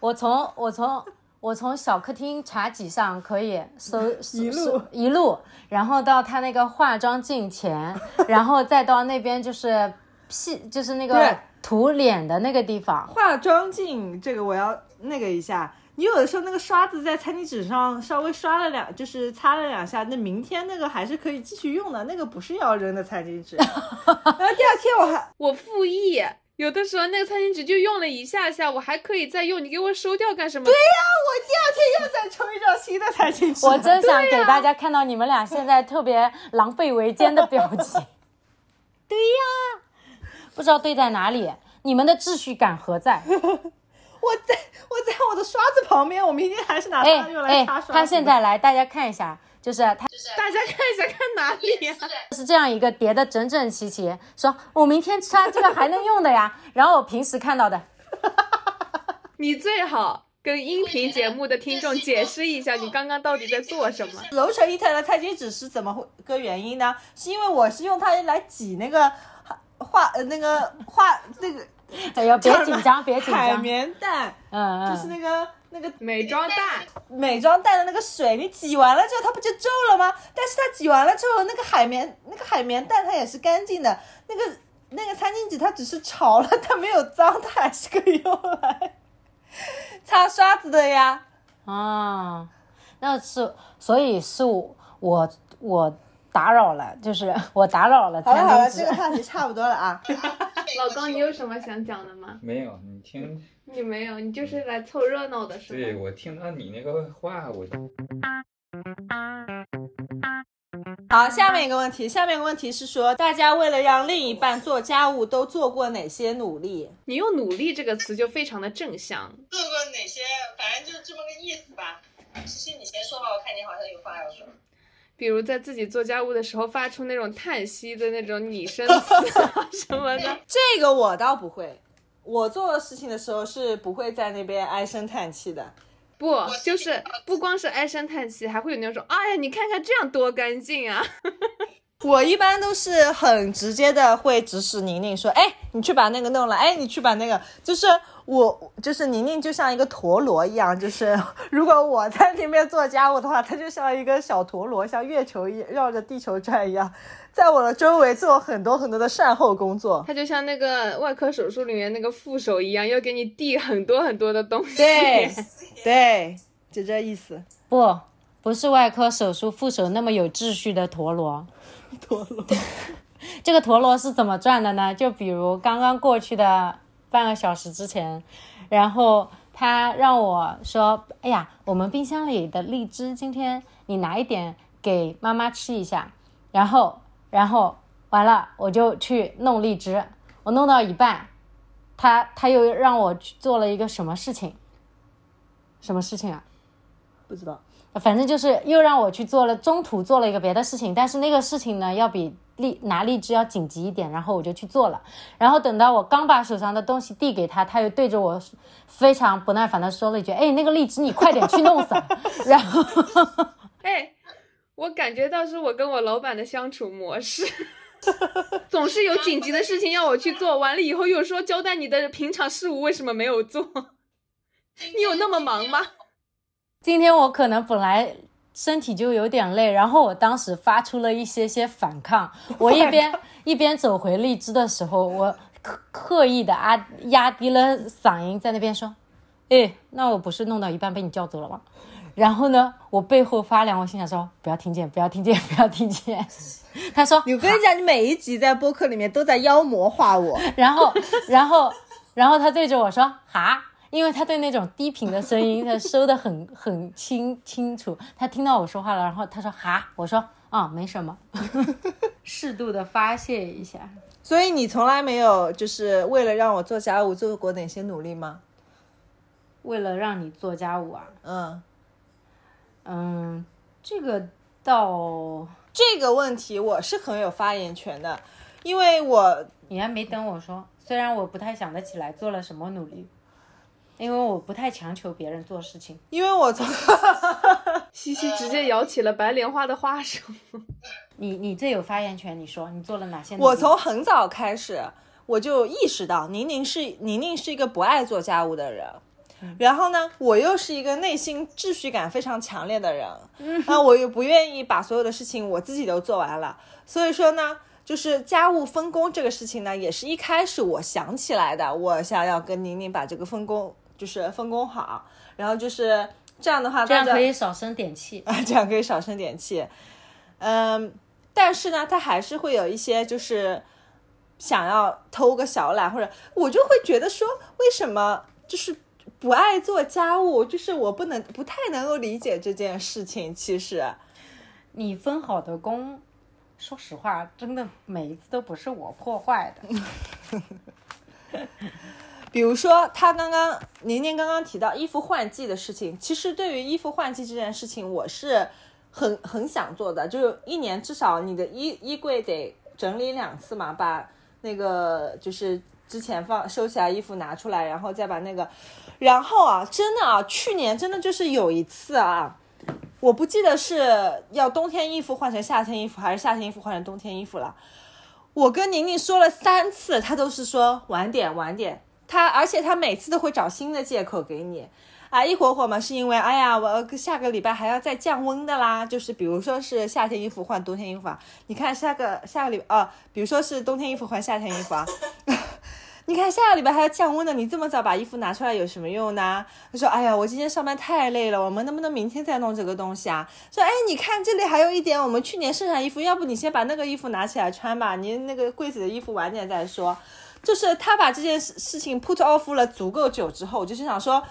我从我从我从小客厅茶几上可以搜
一路
一路，然后到他那个化妆镜前，然后再到那边就是屁就是那
对
个涂脸的那个地方。
化妆镜这个我要那个一下，你有的时候那个刷子在餐巾纸上稍微刷了两，就是擦了两下，那明天那个还是可以继续用的，那个不是要扔的餐巾纸。然后第二天我还
我复议，有的时候那个餐巾纸就用了一下下，我还可以再用，你给我收掉干什么？对呀、
我第二天又再抽一张新的餐巾纸。
我真想给大家看到你们俩现在特别狼狈为奸的表情。对呀，不知道对在哪里，你们的秩序感何在？
我在我在我的刷子旁边，我明天还是拿
哎
它用来
哎
擦刷子。
他现在来，大家看一下，就是他
大家看一下，看哪里呀、
是这样一个叠的整整齐齐，说我明天穿这个还能用的呀。然后我平时看到的，
你最好跟音频节目的听众解释一下，你刚刚到底在做什么？
楼层一台的餐巾纸是怎么个原因呢？是因为我是用它来挤那个画呃那个画那个
哎呀，别紧张，别紧张海，
绵蛋，
嗯嗯，
就是那个那个
美妆蛋，
美妆蛋的那个水，你挤完了之后它不就皱了吗？但是它挤完了之后，那个海绵那个海绵蛋它也是干净的，那个那个餐巾纸它只是潮了，它没有脏，它还是可以用来擦刷子的呀。
啊，那是所以是我我我打扰了，就是我打扰了餐
好了好了，这个。话题差不多了啊。
老高，你有什么想讲的吗？
没有，你听，
你没有，你就是来凑热闹的是吗？
对我听到你那个话，我
好，下面一个问题，下面一个问题是说，大家为了让另一半做家务都做过哪些努力？
你用“努力”这个词就非常的正向。
做过哪些？反正就是这么个意思吧。其实你先说吧，我看你好像有话要说。
比如在自己做家务的时候发出那种叹息的那种拟声词啊 什么的，
这个我倒不会，我做事情的时候是不会在那边唉声叹气的。
不就是不光是唉声叹气，还会有那种哎呀，你看看这样多干净啊！
我一般都是很直接的会指使宁宁说，哎，你去把那个弄了，哎，你去把那个，就是我，就是宁宁就像一个陀螺一样，就是 如果我在那边做家务的话，它就像一个小陀螺，像月球一绕着地球转一样，在我的周围做很多很多的善后工作。
它就像那个外科手术里面那个副手一样，要给你递很多很多的东西。
对，对，就这意思。
不，不是外科手术副手那么有秩序的陀螺。
陀螺。
这个陀螺是怎么转的呢？就比如刚刚过去的半个小时之前，然后他让我说：“哎呀，我们冰箱里的荔枝，今天你拿一点给妈妈吃一下。”然后，然后完了，我就去弄荔枝。我弄到一半，他他又让我去做了一个什么事情？什么事情啊？
不知道。
反正就是又让我去做了，中途做了一个别的事情，但是那个事情呢，要比荔拿荔枝要紧急一点，然后我就去做了。然后等到我刚把手上的东西递给他，他又对着我非常不耐烦的说了一句：“哎，那个荔枝你快点去弄死。”然后
哎，我感觉到是我跟我老板的相处模式，总是有紧急的事情要我去做，完了以后又说交代你的平常事务为什么没有做？你有那么忙吗？
今天我可能本来身体就有点累，然后我当时发出了一些些反抗。我一边一边走回荔枝的时候，我刻刻意的啊压低了嗓音在那边说：“哎，那我不是弄到一半被你叫走了吗？”然后呢，我背后发凉，我心想说：“不要听见，不要听见，不要听见。”他说：“
你跟你讲，你每一集在播客里面都在妖魔化我。
然后，然后，然后他对着我说：“哈。”因为他对那种低频的声音，他收的很 很清清楚。他听到我说话了，然后他说：“哈。”我说：“啊，没什么。”适度的发泄一下。
所以你从来没有就是为了让我做家务做过哪些努力吗？
为了让你做家务啊，
嗯，
嗯，这个倒
这个问题我是很有发言权的，因为我
你还没等我说。虽然我不太想得起来做了什么努力，因为我不太强求别人做事情。
因为我从
西西直接摇起了白莲花的花手。
你你最有发言权，你说你做了哪些？
我从很早开始我就意识到宁宁是宁宁是一个不爱做家务的人。然后呢，我又是一个内心秩序感非常强烈的人，那、我又不愿意把所有的事情我自己都做完了，所以说呢，就是家务分工这个事情呢，也是一开始我想起来的，我想要跟宁宁把这个分工就是分工好。然后就是这样的话，
这样
大家
可以少生点气。
啊，这样可以少生点气。嗯，但是呢，他还是会有一些就是想要偷个小懒，或者我就会觉得说，为什么就是不爱做家务？就是我不能不太能够理解这件事情。其实，
你分好的工，说实话，真的每一次都不是我破坏的。
比如说他刚刚宁宁刚刚提到衣服换季的事情，其实对于衣服换季这件事情，我是很很想做的，就一年至少你的衣衣柜得整理两次嘛，把那个就是之前放收起来衣服拿出来，然后再把那个，然后啊，真的啊，去年真的就是有一次啊，我不记得是要冬天衣服换成夏天衣服，还是夏天衣服换成冬天衣服了。我跟宁宁说了三次，她都是说晚点晚点。他而且他每次都会找新的借口给你啊，一会儿会嘛是因为哎呀，我下个礼拜还要再降温的啦，就是比如说是夏天衣服换冬天衣服啊，你看下个下个礼啊，比如说是冬天衣服换夏天衣服啊。你看下个礼拜还要降温的，你这么早把衣服拿出来有什么用呢？他说：“哎呀，我今天上班太累了，我们能不能明天再弄这个东西啊？”说：“哎，你看这里还有一点我们去年剩下衣服，要不你先把那个衣服拿起来穿吧，你那个柜子的衣服晚点再说。”就是他把这件事事情 put off 了足够久之后，我就心想说：“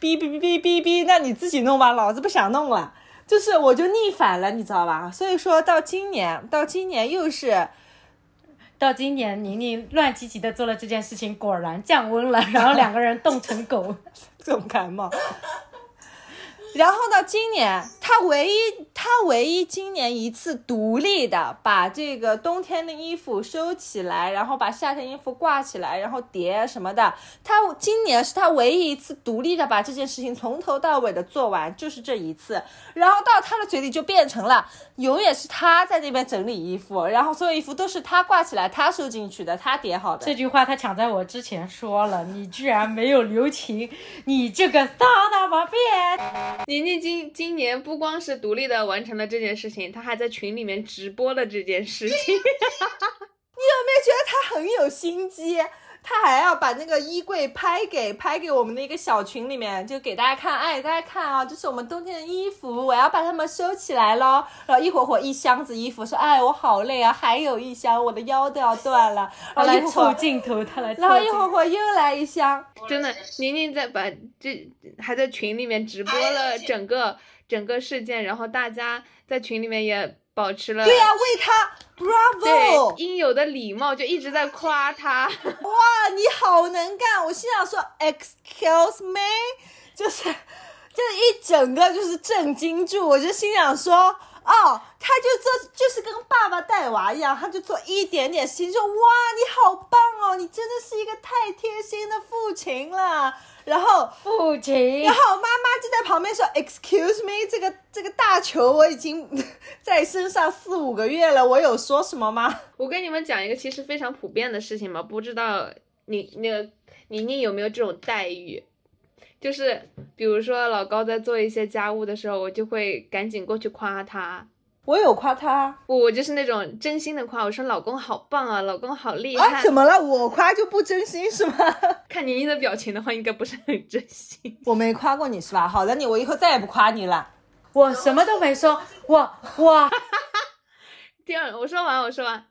哔哔哔哔哔哔，那你自己弄吧，老子不想弄了。”就是我就逆反了，你知道吧？所以说到今年，到今年又是。
到今年，宁宁乱七七的做了这件事情，果然降温了，然后两个人冻成狗。
重感冒。然后到今年，他唯一他唯一今年一次独立的把这个冬天的衣服收起来，然后把夏天衣服挂起来，然后叠什么的。他今年是他唯一一次独立的把这件事情从头到尾的做完，就是这一次。然后到他的嘴里就变成了永远是他在那边整理衣服，然后所有衣服都是他挂起来、他收进去的、他叠好的。
这句话他抢在我之前说了，你居然没有留情，你这个大大宝贝！
宁宁今今年不光是独立的完成了这件事情，他还在群里面直播了这件事情。
你有没有觉得他很有心机？他还要把那个衣柜拍给拍给我们的一个小群里面，就给大家看，哎，大家看啊，这是我们冬天的衣服，我要把它们收起来咯。然后一会儿会一箱子衣服，说，哎，我好累啊，还有一箱，我的腰都要断了。然后
来凑镜头，他来
然后一会儿
镜
会又来一箱，
真的，宁宁在把这还在群里面直播了整个整个事件，然后大家在群里面也保持了
对呀、为他 bravo，
应有的礼貌，就一直在夸他。
哇，你好能干！我心想说，excuse me，就是就是一整个就是震惊住，我就心想说，哦，他就做就是跟爸爸带娃一样，他就做一点点事情，就哇，你好棒哦，你真的是一个太贴心的父亲了。然后
父亲
然。后妈妈就在旁边说：“Excuse me，这个这个大球我已经 在身上四五个月了，我有说什么吗？
我跟你们讲一个其实非常普遍的事情嘛，不知道你那个宁宁有没有这种待遇？就是比如说老高在做一些家务的时候，我就会赶紧过去夸他。
我有夸他
我我就是那种真心的夸，我说老公好棒啊，老公好厉害。
啊？怎么了？我夸就不真心是吗？
看宁宁的表情的话，应该不是很真心。
我没夸过你是吧？好的，你我以后再也不夸你了。
我什么都没说，我我
第二，我说完，我说完，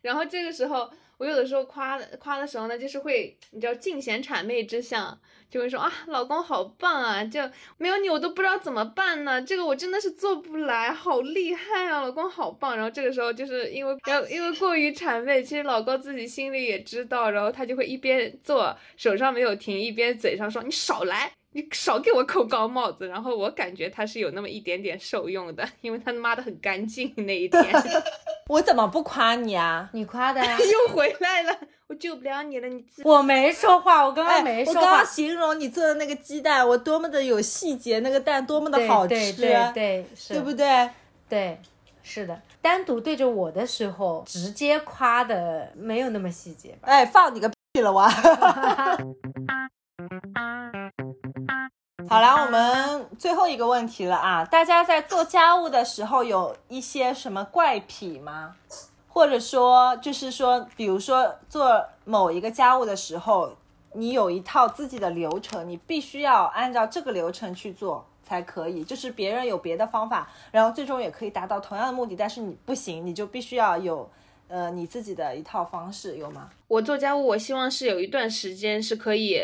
然后这个时候，我有的时候夸的夸的时候呢，就是会，你知道尽显谄媚之相，就会说啊，老公好棒啊，就没有你我都不知道怎么办呢，这个我真的是做不来，好厉害啊，老公好棒。然后这个时候就是因为要因为过于谄媚，其实老公自己心里也知道，然后他就会一边做手上没有停，一边嘴上说你少来。你少给我扣高帽子，然后我感觉他是有那么一点点受用的，因为他妈的很干净那一天。
我怎么不夸你啊？
你夸的呀，
又回来了，我救不了你了，你自
我没说话，我刚刚没说话
哎我刚刚。形容你做的那个鸡蛋，我多么的有细节，那个蛋多么的好吃，
对对对，是，
对不对？
对，是的。单独对着我的时候，直接夸的没有那么细节吧？
哎，放你个屁了我！好了，我们最后一个问题了啊！大家在做家务的时候有一些什么怪癖吗？或者说，就是说，比如说做某一个家务的时候，你有一套自己的流程，你必须要按照这个流程去做才可以。就是别人有别的方法，然后最终也可以达到同样的目的，但是你不行，你就必须要有呃你自己的一套方式，有吗？
我做家务，我希望是有一段时间是可以，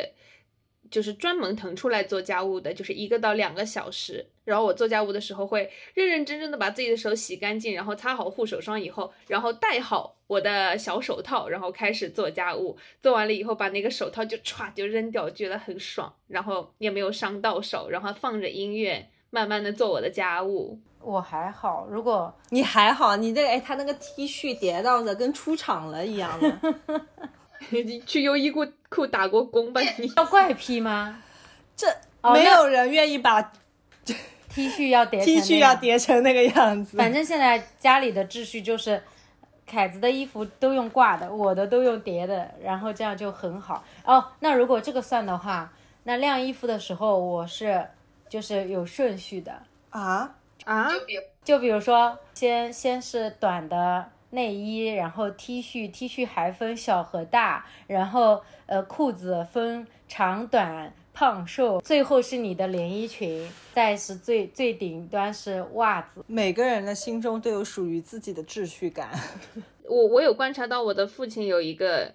就是专门腾出来做家务的，就是一个到两个小时。然后我做家务的时候会认认真真的把自己的手洗干净，然后擦好护手霜以后，然后戴好我的小手套，然后开始做家务。做完了以后，把那个手套就歘就扔掉，觉得很爽，然后也没有伤到手，然后放着音乐，慢慢的做我的家务。
我还好，如果
你还好，你这个哎，他那个 T 恤叠到的跟出厂了一样的。
去优衣库库打过工吧你？
要怪癖吗？
这没有人愿意把
T 恤要叠
T 恤要叠成那个样子。
反正现在家里的秩序就是，凯子的衣服都用挂的，我的都用叠的，然后这样就很好。哦，那如果这个算的话，那晾衣服的时候我是就是有顺序的，
啊，
啊，
就比如
就比如说先先是短的内衣，然后 T 恤，T 恤还分小和大，然后呃裤子分长短。胖瘦，最后是你的连衣裙，再是最最顶端是袜子。
每个人的心中都有属于自己的秩序感。
我我有观察到我的父亲有一个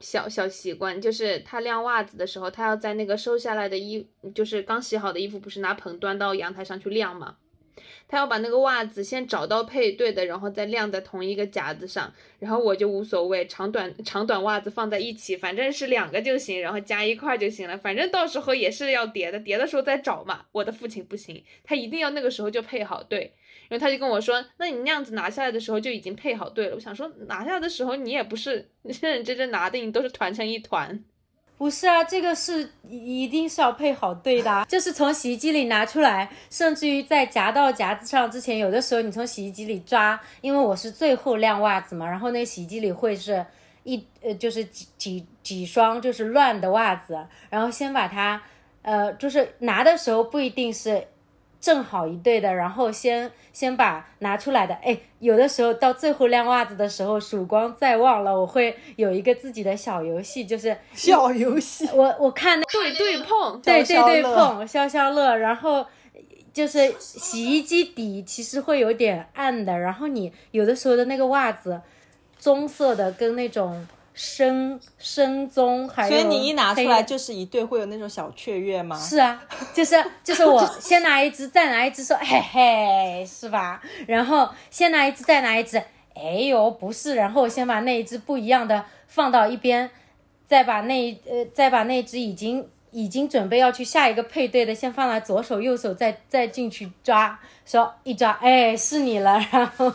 小小习惯，就是他晾袜子的时候，他要在那个收下来的衣，就是刚洗好的衣服，不是拿盆端到阳台上去晾吗？他要把那个袜子先找到配对的，然后再晾在同一个夹子上。然后我就无所谓，长短长短袜子放在一起，反正是两个就行，然后加一块就行了。反正到时候也是要叠的，叠的时候再找嘛。我的父亲不行，他一定要那个时候就配好对。然后他就跟我说：“那你那样子拿下来的时候就已经配好对了。”我想说，拿下来的时候你也不是 认认真真拿的，你都是团成一团。
不是啊，这个是一定是要配好对的，就是从洗衣机里拿出来，甚至于在夹到夹子上之前，有的时候你从洗衣机里抓，因为我是最后晾袜子嘛，然后那洗衣机里会是一呃就是几几几双就是乱的袜子，然后先把它呃就是拿的时候不一定是。正好一对的，然后先先把拿出来的，哎，有的时候到最后晾袜子的时候，曙光再望了，我会有一个自己的小游戏，就是
小游戏。
我我看那
对对碰，
对对对碰消消乐，然后就是洗衣机底其实会有点暗的，然后你有的时候的那个袜子棕色的跟那种深深棕，还有
所以你一拿出来就是一对，会有那种小雀跃吗？
是啊，就是就是我先拿一只，再拿一只，说嘿嘿，是吧？然后先拿一只，再拿一只，哎呦不是，然后我先把那一只不一样的放到一边，再把那呃再把那只已经已经准备要去下一个配对的，先放在左手右手再再进去抓，说一抓，哎是你了，然后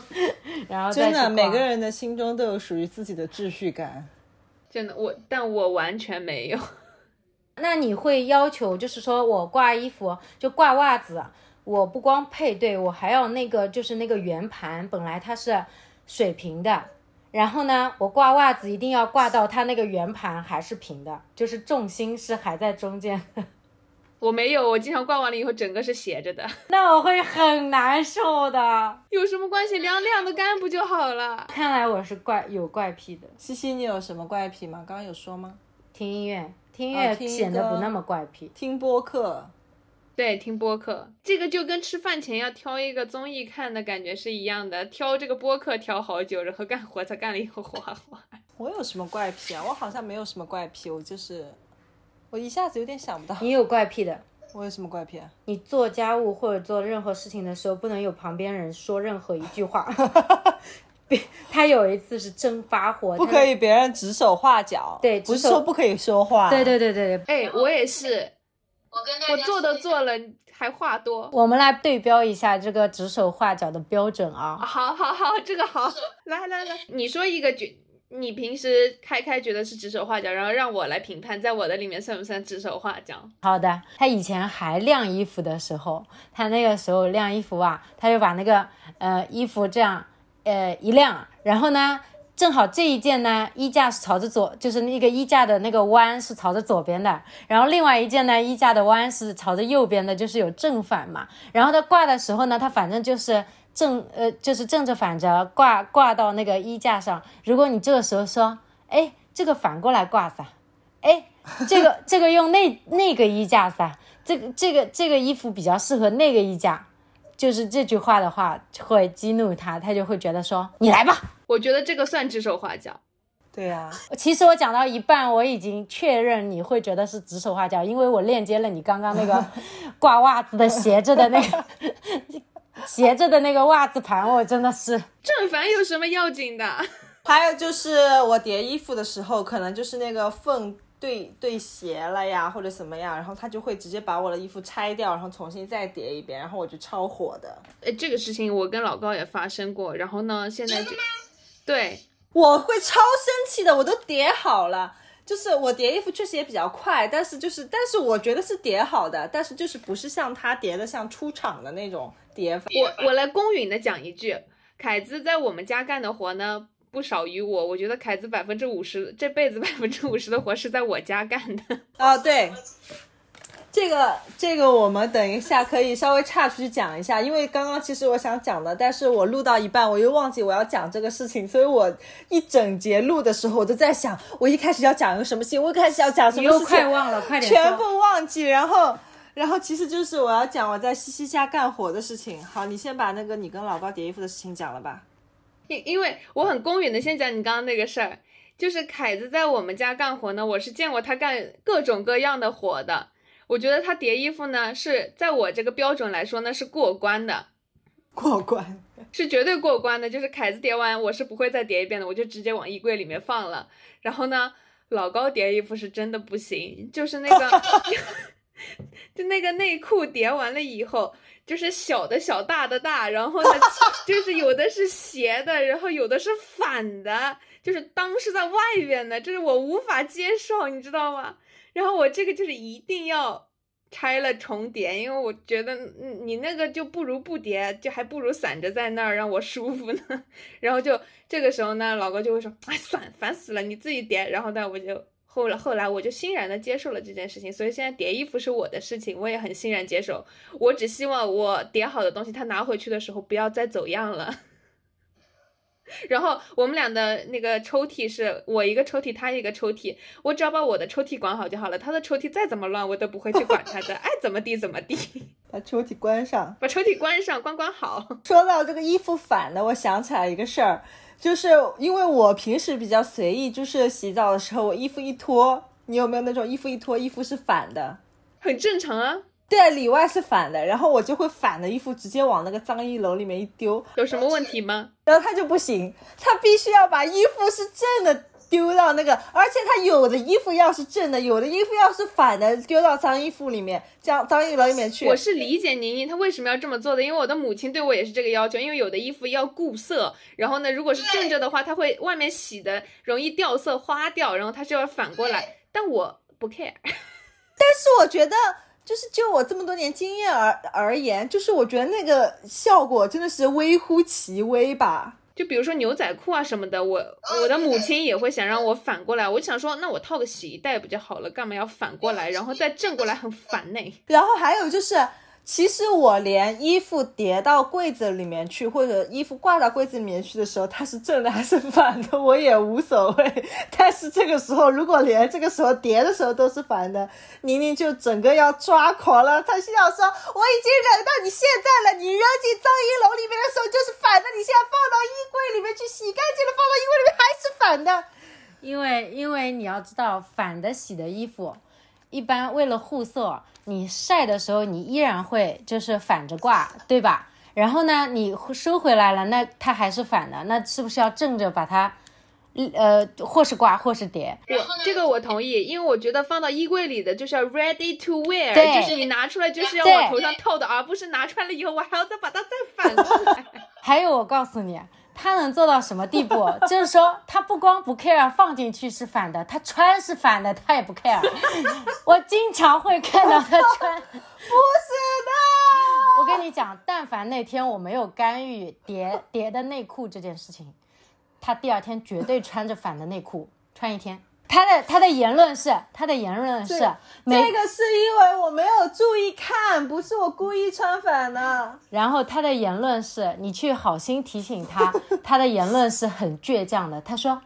然后
真的，每个人的心中都有属于自己的秩序感。
真的我，但我完全没有。
那你会要求，就是说我挂衣服就挂袜子，我不光配对，我还要那个就是那个圆盘，本来它是水平的，然后呢，我挂袜子一定要挂到它那个圆盘还是平的，就是重心是还在中间的，
我没有，我经常挂完了以后整个是斜着的，
那我会很难受的。
有什么关系？晾晾的干不就好了？
看来我是怪有怪癖的，
西西，你有什么怪癖吗？刚刚有说吗？
听音乐，听音
哦
乐
听
显得不那么怪癖。
听播客，
对，听播客，这个就跟吃饭前要挑一个综艺看的感觉是一样的，挑这个播客挑好久，然后干活才干了以后哗哗。
我有什么怪癖啊？我好像没有什么怪癖，我就是我一下子有点想不到。
你有怪癖的，
我有什么怪癖啊？
你做家务或者做任何事情的时候，不能有旁边人说任何一句话。别他有一次是真发火，
不可以别人指手画脚。
对不是
说不可以说话。
对对对对对，
哎，我也是，
我跟大家
我做都做了，还话多。
我们来对标一下这个指手画脚的标准啊。
好好好，这个好，来来来，你说一个觉，你平时开开觉得是指手画脚，然后让我来评判，在我的里面算不算指手画脚？
好的，他以前还晾衣服的时候，他那个时候晾衣服啊，他就把那个呃衣服这样呃一晾，然后呢，正好这一件呢衣架是朝着左，就是那个衣架的那个弯是朝着左边的，然后另外一件呢衣架的弯是朝着右边的，就是有正反嘛。然后它挂的时候呢，它反正就是正呃就是正着反着挂挂到那个衣架上。如果你这个时候说，哎，这个反过来挂噻，哎，这个 这个用那那个衣架噻，这个这个这个衣服比较适合那个衣架，就是这句话的话会激怒他，他就会觉得说你来吧。
我觉得这个算指手画脚。
对呀、
其实我讲到一半，我已经确认你会觉得是指手画脚，因为我链接了你刚刚那个 挂袜子的斜着的那个 斜着的那个袜子盘，我真的是
正反有什么要紧的？
还有就是我叠衣服的时候，可能就是那个缝对对斜了呀，或者什么样，然后他就会直接把我的衣服拆掉，然后重新再叠一遍，然后我就超火的。
哎，这个事情我跟老高也发生过，然后呢，现在就对
我会超生气的，我都叠好了。就是我叠衣服确实也比较快，但是就是，但是我觉得是叠好的，但是就是不是像他叠的像出厂的那种叠法。
我我来公允的讲一句，凯子在我们家干的活呢不少于我，我觉得凯子百分之五十这辈子百分之五十的活是在我家干的。
哦，对，这个这个我们等一下可以稍微岔出去讲一下，因为刚刚其实我想讲的，但是我录到一半我又忘记我要讲这个事情，所以我一整节录的时候我都在想，我一开始要讲一个什么事情，我一开始要讲什么事情，
快忘了，快点。
全部忘记，然后。然后其实就是我要讲我在西西家干活的事情。好，你先把那个你跟老高叠衣服的事情讲了吧。
因因为我很公允的先讲你刚刚那个事儿，就是凯子在我们家干活呢，我是见过他干各种各样的活的。我觉得他叠衣服呢，是在我这个标准来说呢是过关的，
过关，
是绝对过关的。就是凯子叠完，我是不会再叠一遍的，我就直接往衣柜里面放了。然后呢，老高叠衣服是真的不行，就是那个，就那个内裤叠完了以后，就是小的小，大的大，然后呢，就是有的是斜的，然后有的是反的，就是裆是在外边的，这是我无法接受，你知道吗？然后我这个就是一定要拆了重叠，因为我觉得你那个就不如不叠，就还不如散着在那儿让我舒服呢。然后就这个时候呢，老高就会说：“哎，算烦死了，你自己叠。”然后呢，我就后来后来我就欣然的接受了这件事情，所以现在叠衣服是我的事情，我也很欣然接受。我只希望我叠好的东西，他拿回去的时候不要再走样了。然后我们俩的那个抽屉是我一个抽屉，他一个抽屉，我只要把我的抽屉管好就好了。他的抽屉再怎么乱，我都不会去管他的，爱怎么地怎么地。
把抽屉关上。
把抽屉关上，关关好。
说到这个衣服反的，我想起来一个事儿，就是因为我平时比较随意，就是洗澡的时候我衣服一脱，你有没有那种衣服一脱衣服是反的？
很正常啊，
对，里外是反的，然后我就会反的衣服直接往那个脏衣篓里面一丢，
有什么问题吗？
然后他就不行，他必须要把衣服是正的丢到那个，而且他有的衣服要是正的，有的衣服要是反的，丢到脏衣服里面，这样脏衣篓里面去。
我是理解宁宁她为什么要这么做的，因为我的母亲对我也是这个要求，因为有的衣服要固色，然后呢，如果是正着的话，它会外面洗的容易掉色花掉，然后它就要反过来，但我不 care。
但是我觉得，就是就我这么多年经验而而言，就是我觉得那个效果真的是微乎其微吧。
就比如说牛仔裤啊什么的，我我的母亲也会想让我反过来，我就想说，那我套个洗衣袋不就好了，干嘛要反过来，然后再正过来，很烦呢、
然后还有就是，其实我连衣服叠到柜子里面去，或者衣服挂到柜子里面去的时候，它是正的还是反的，我也无所谓。但是这个时候，如果连这个时候叠的时候都是反的，宁宁就整个要抓狂了。她心想说：“我已经忍到你现在了，你扔进脏衣篓里面的时候就是反的，你现在放到衣柜里面去洗干净了，放到衣柜里面还是反的。”
因为因为你要知道，反的洗的衣服，一般为了护色，你晒的时候你依然会就是反着挂，对吧？然后呢，你收回来了，那它还是反的，那是不是要正着把它，呃，或是挂或是叠？
我这个我同意，因为我觉得放到衣柜里的就是要 ready to wear，
对
就是你拿出来就是要往头上套的，而不是拿出来了以后我还要再把它再反过来。
还有，我告诉你，他能做到什么地步？就是说，他不光不 care 放进去是反的，他穿是反的，他也不 care。我经常会看到他穿。
不是的，
我跟你讲，但凡那天我没有干预叠叠的内裤这件事情，他第二天绝对穿着反的内裤穿一天。他的他的言论是，他的言论是，没
这个是因为我没有注意看，不是我故意穿反的。
然后他的言论是你去好心提醒他，他的言论是很倔强的。他说，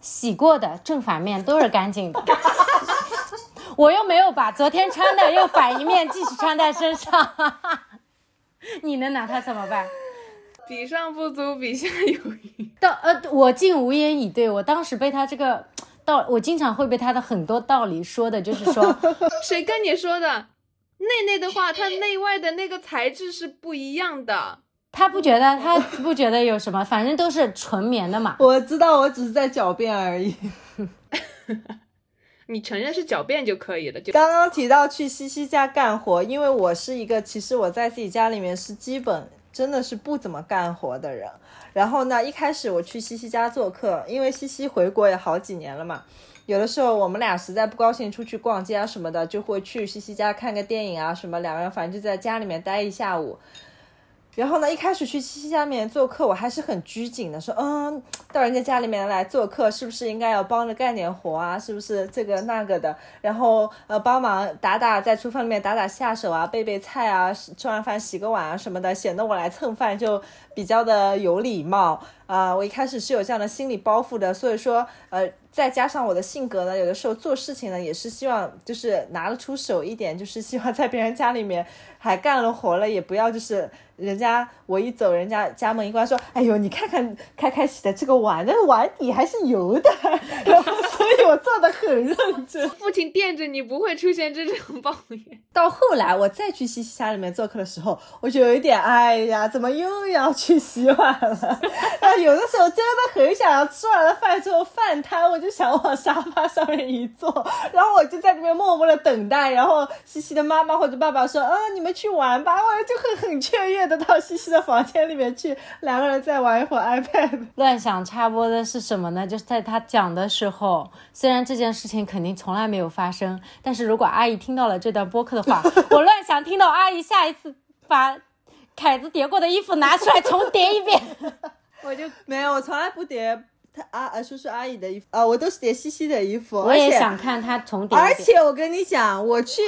洗过的正反面都是干净的。我又没有把昨天穿的又反一面继续穿在身上，你能拿他怎么办？
比上不足，比下有余。
到呃，我竟无言以对。我当时被他这个道，我经常会被他的很多道理说的，就是说，
谁跟你说的？内内的话，它内外的那个材质是不一样的。
他不觉得，他不觉得有什么，反正都是纯棉的嘛。
我知道，我只是在狡辩而已。
你承认是狡辩就可以了。就
刚刚提到去西西家干活，因为我是一个，其实我在自己家里面是基本真的是不怎么干活的人。然后呢，一开始我去西西家做客，因为西西回国也好几年了嘛，有的时候我们俩实在不高兴出去逛街啊什么的，就会去西西家看个电影啊什么，两个人反正就在家里面待一下午。然后呢，一开始去七七家里面做客，我还是很拘谨的，说，嗯，到人家家里面来做客，是不是应该要帮着干点活啊？是不是这个那个的？然后呃，帮忙打打在厨房里面打打下手啊，备备菜啊，吃完饭洗个碗啊什么的，显得我来蹭饭就比较的有礼貌啊。我一开始是有这样的心理包袱的，所以说呃，再加上我的性格呢，有的时候做事情呢，也是希望就是拿得出手一点，就是希望在别人家里面还干了活了，也不要就是。人家我一走，人家家门一关，说：“哎呦，你看看 开开洗的这个碗，那碗底还是油的。”然后，所以我做的很认真。
父亲惦着你，不会出现这种抱怨。
到后来，我再去西西家里面做客的时候，我就有一点，哎呀，怎么又要去洗碗了？啊，有的时候真的很想要吃完了饭之后饭摊，我就想往沙发上面一坐，然后我就在里面默默的等待。然后西西的妈妈或者爸爸说：“啊，你们去玩吧。”我就会很雀跃的。到西西的房间里面去，两个人再玩一会儿 iPad。
乱想插播的是什么呢？就是在他讲的时候，虽然这件事情肯定从来没有发生，但是如果阿姨听到了这段播客的话，我乱想听到阿姨下一次把凯子叠过的衣服拿出来重叠一遍，
我就
没有，我从来不叠。阿呃叔叔阿姨的衣服啊，我都是叠西西的衣服。
我也想看他重叠。
而且我跟你讲，我去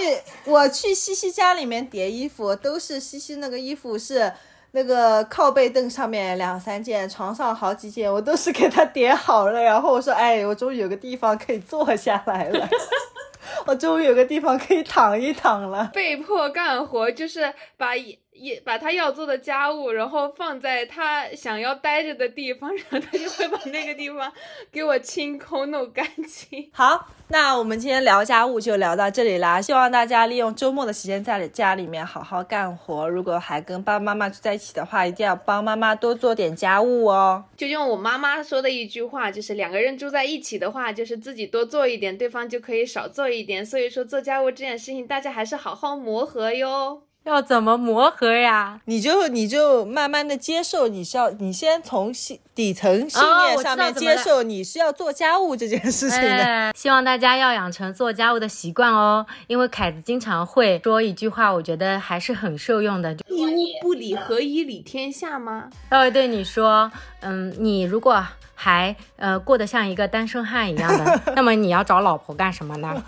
我去西西家里面叠衣服，都是西西那个衣服是那个靠背凳上面两三件，床上好几件，我都是给他叠好了。然后我说，哎，我终于有个地方可以坐下来了，我终于有个地方可以躺一躺了。
被迫干活就是把。也把他要做的家务，然后放在他想要待着的地方，然后他就会把那个地方给我清空、弄干净。
好，那我们今天聊家务就聊到这里啦。希望大家利用周末的时间在家里面好好干活。如果还跟爸爸妈妈住在一起的话，一定要帮妈妈多做点家务哦。
就用我妈妈说的一句话，就是两个人住在一起的话，就是自己多做一点，对方就可以少做一点。所以说做家务这件事情，大家还是好好磨合哟。
要怎么磨合呀？
你就你就慢慢的接受，你是要你先从心底层信念上面接受，你是要做家务这件事情的。
希望大家要养成做家务的习惯哦，因为凯子经常会说一句话，我觉得还是很受用的。
一屋不理，何以理天下吗？
他会对你说，嗯，你如果还呃过得像一个单身汉一样的，那么你要找老婆干什么呢？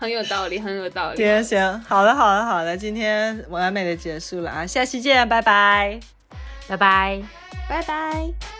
很有道理，很有道理。
行行，好的，好的，好的，今天完美的结束了啊，下期见，拜拜，
拜拜，
拜拜。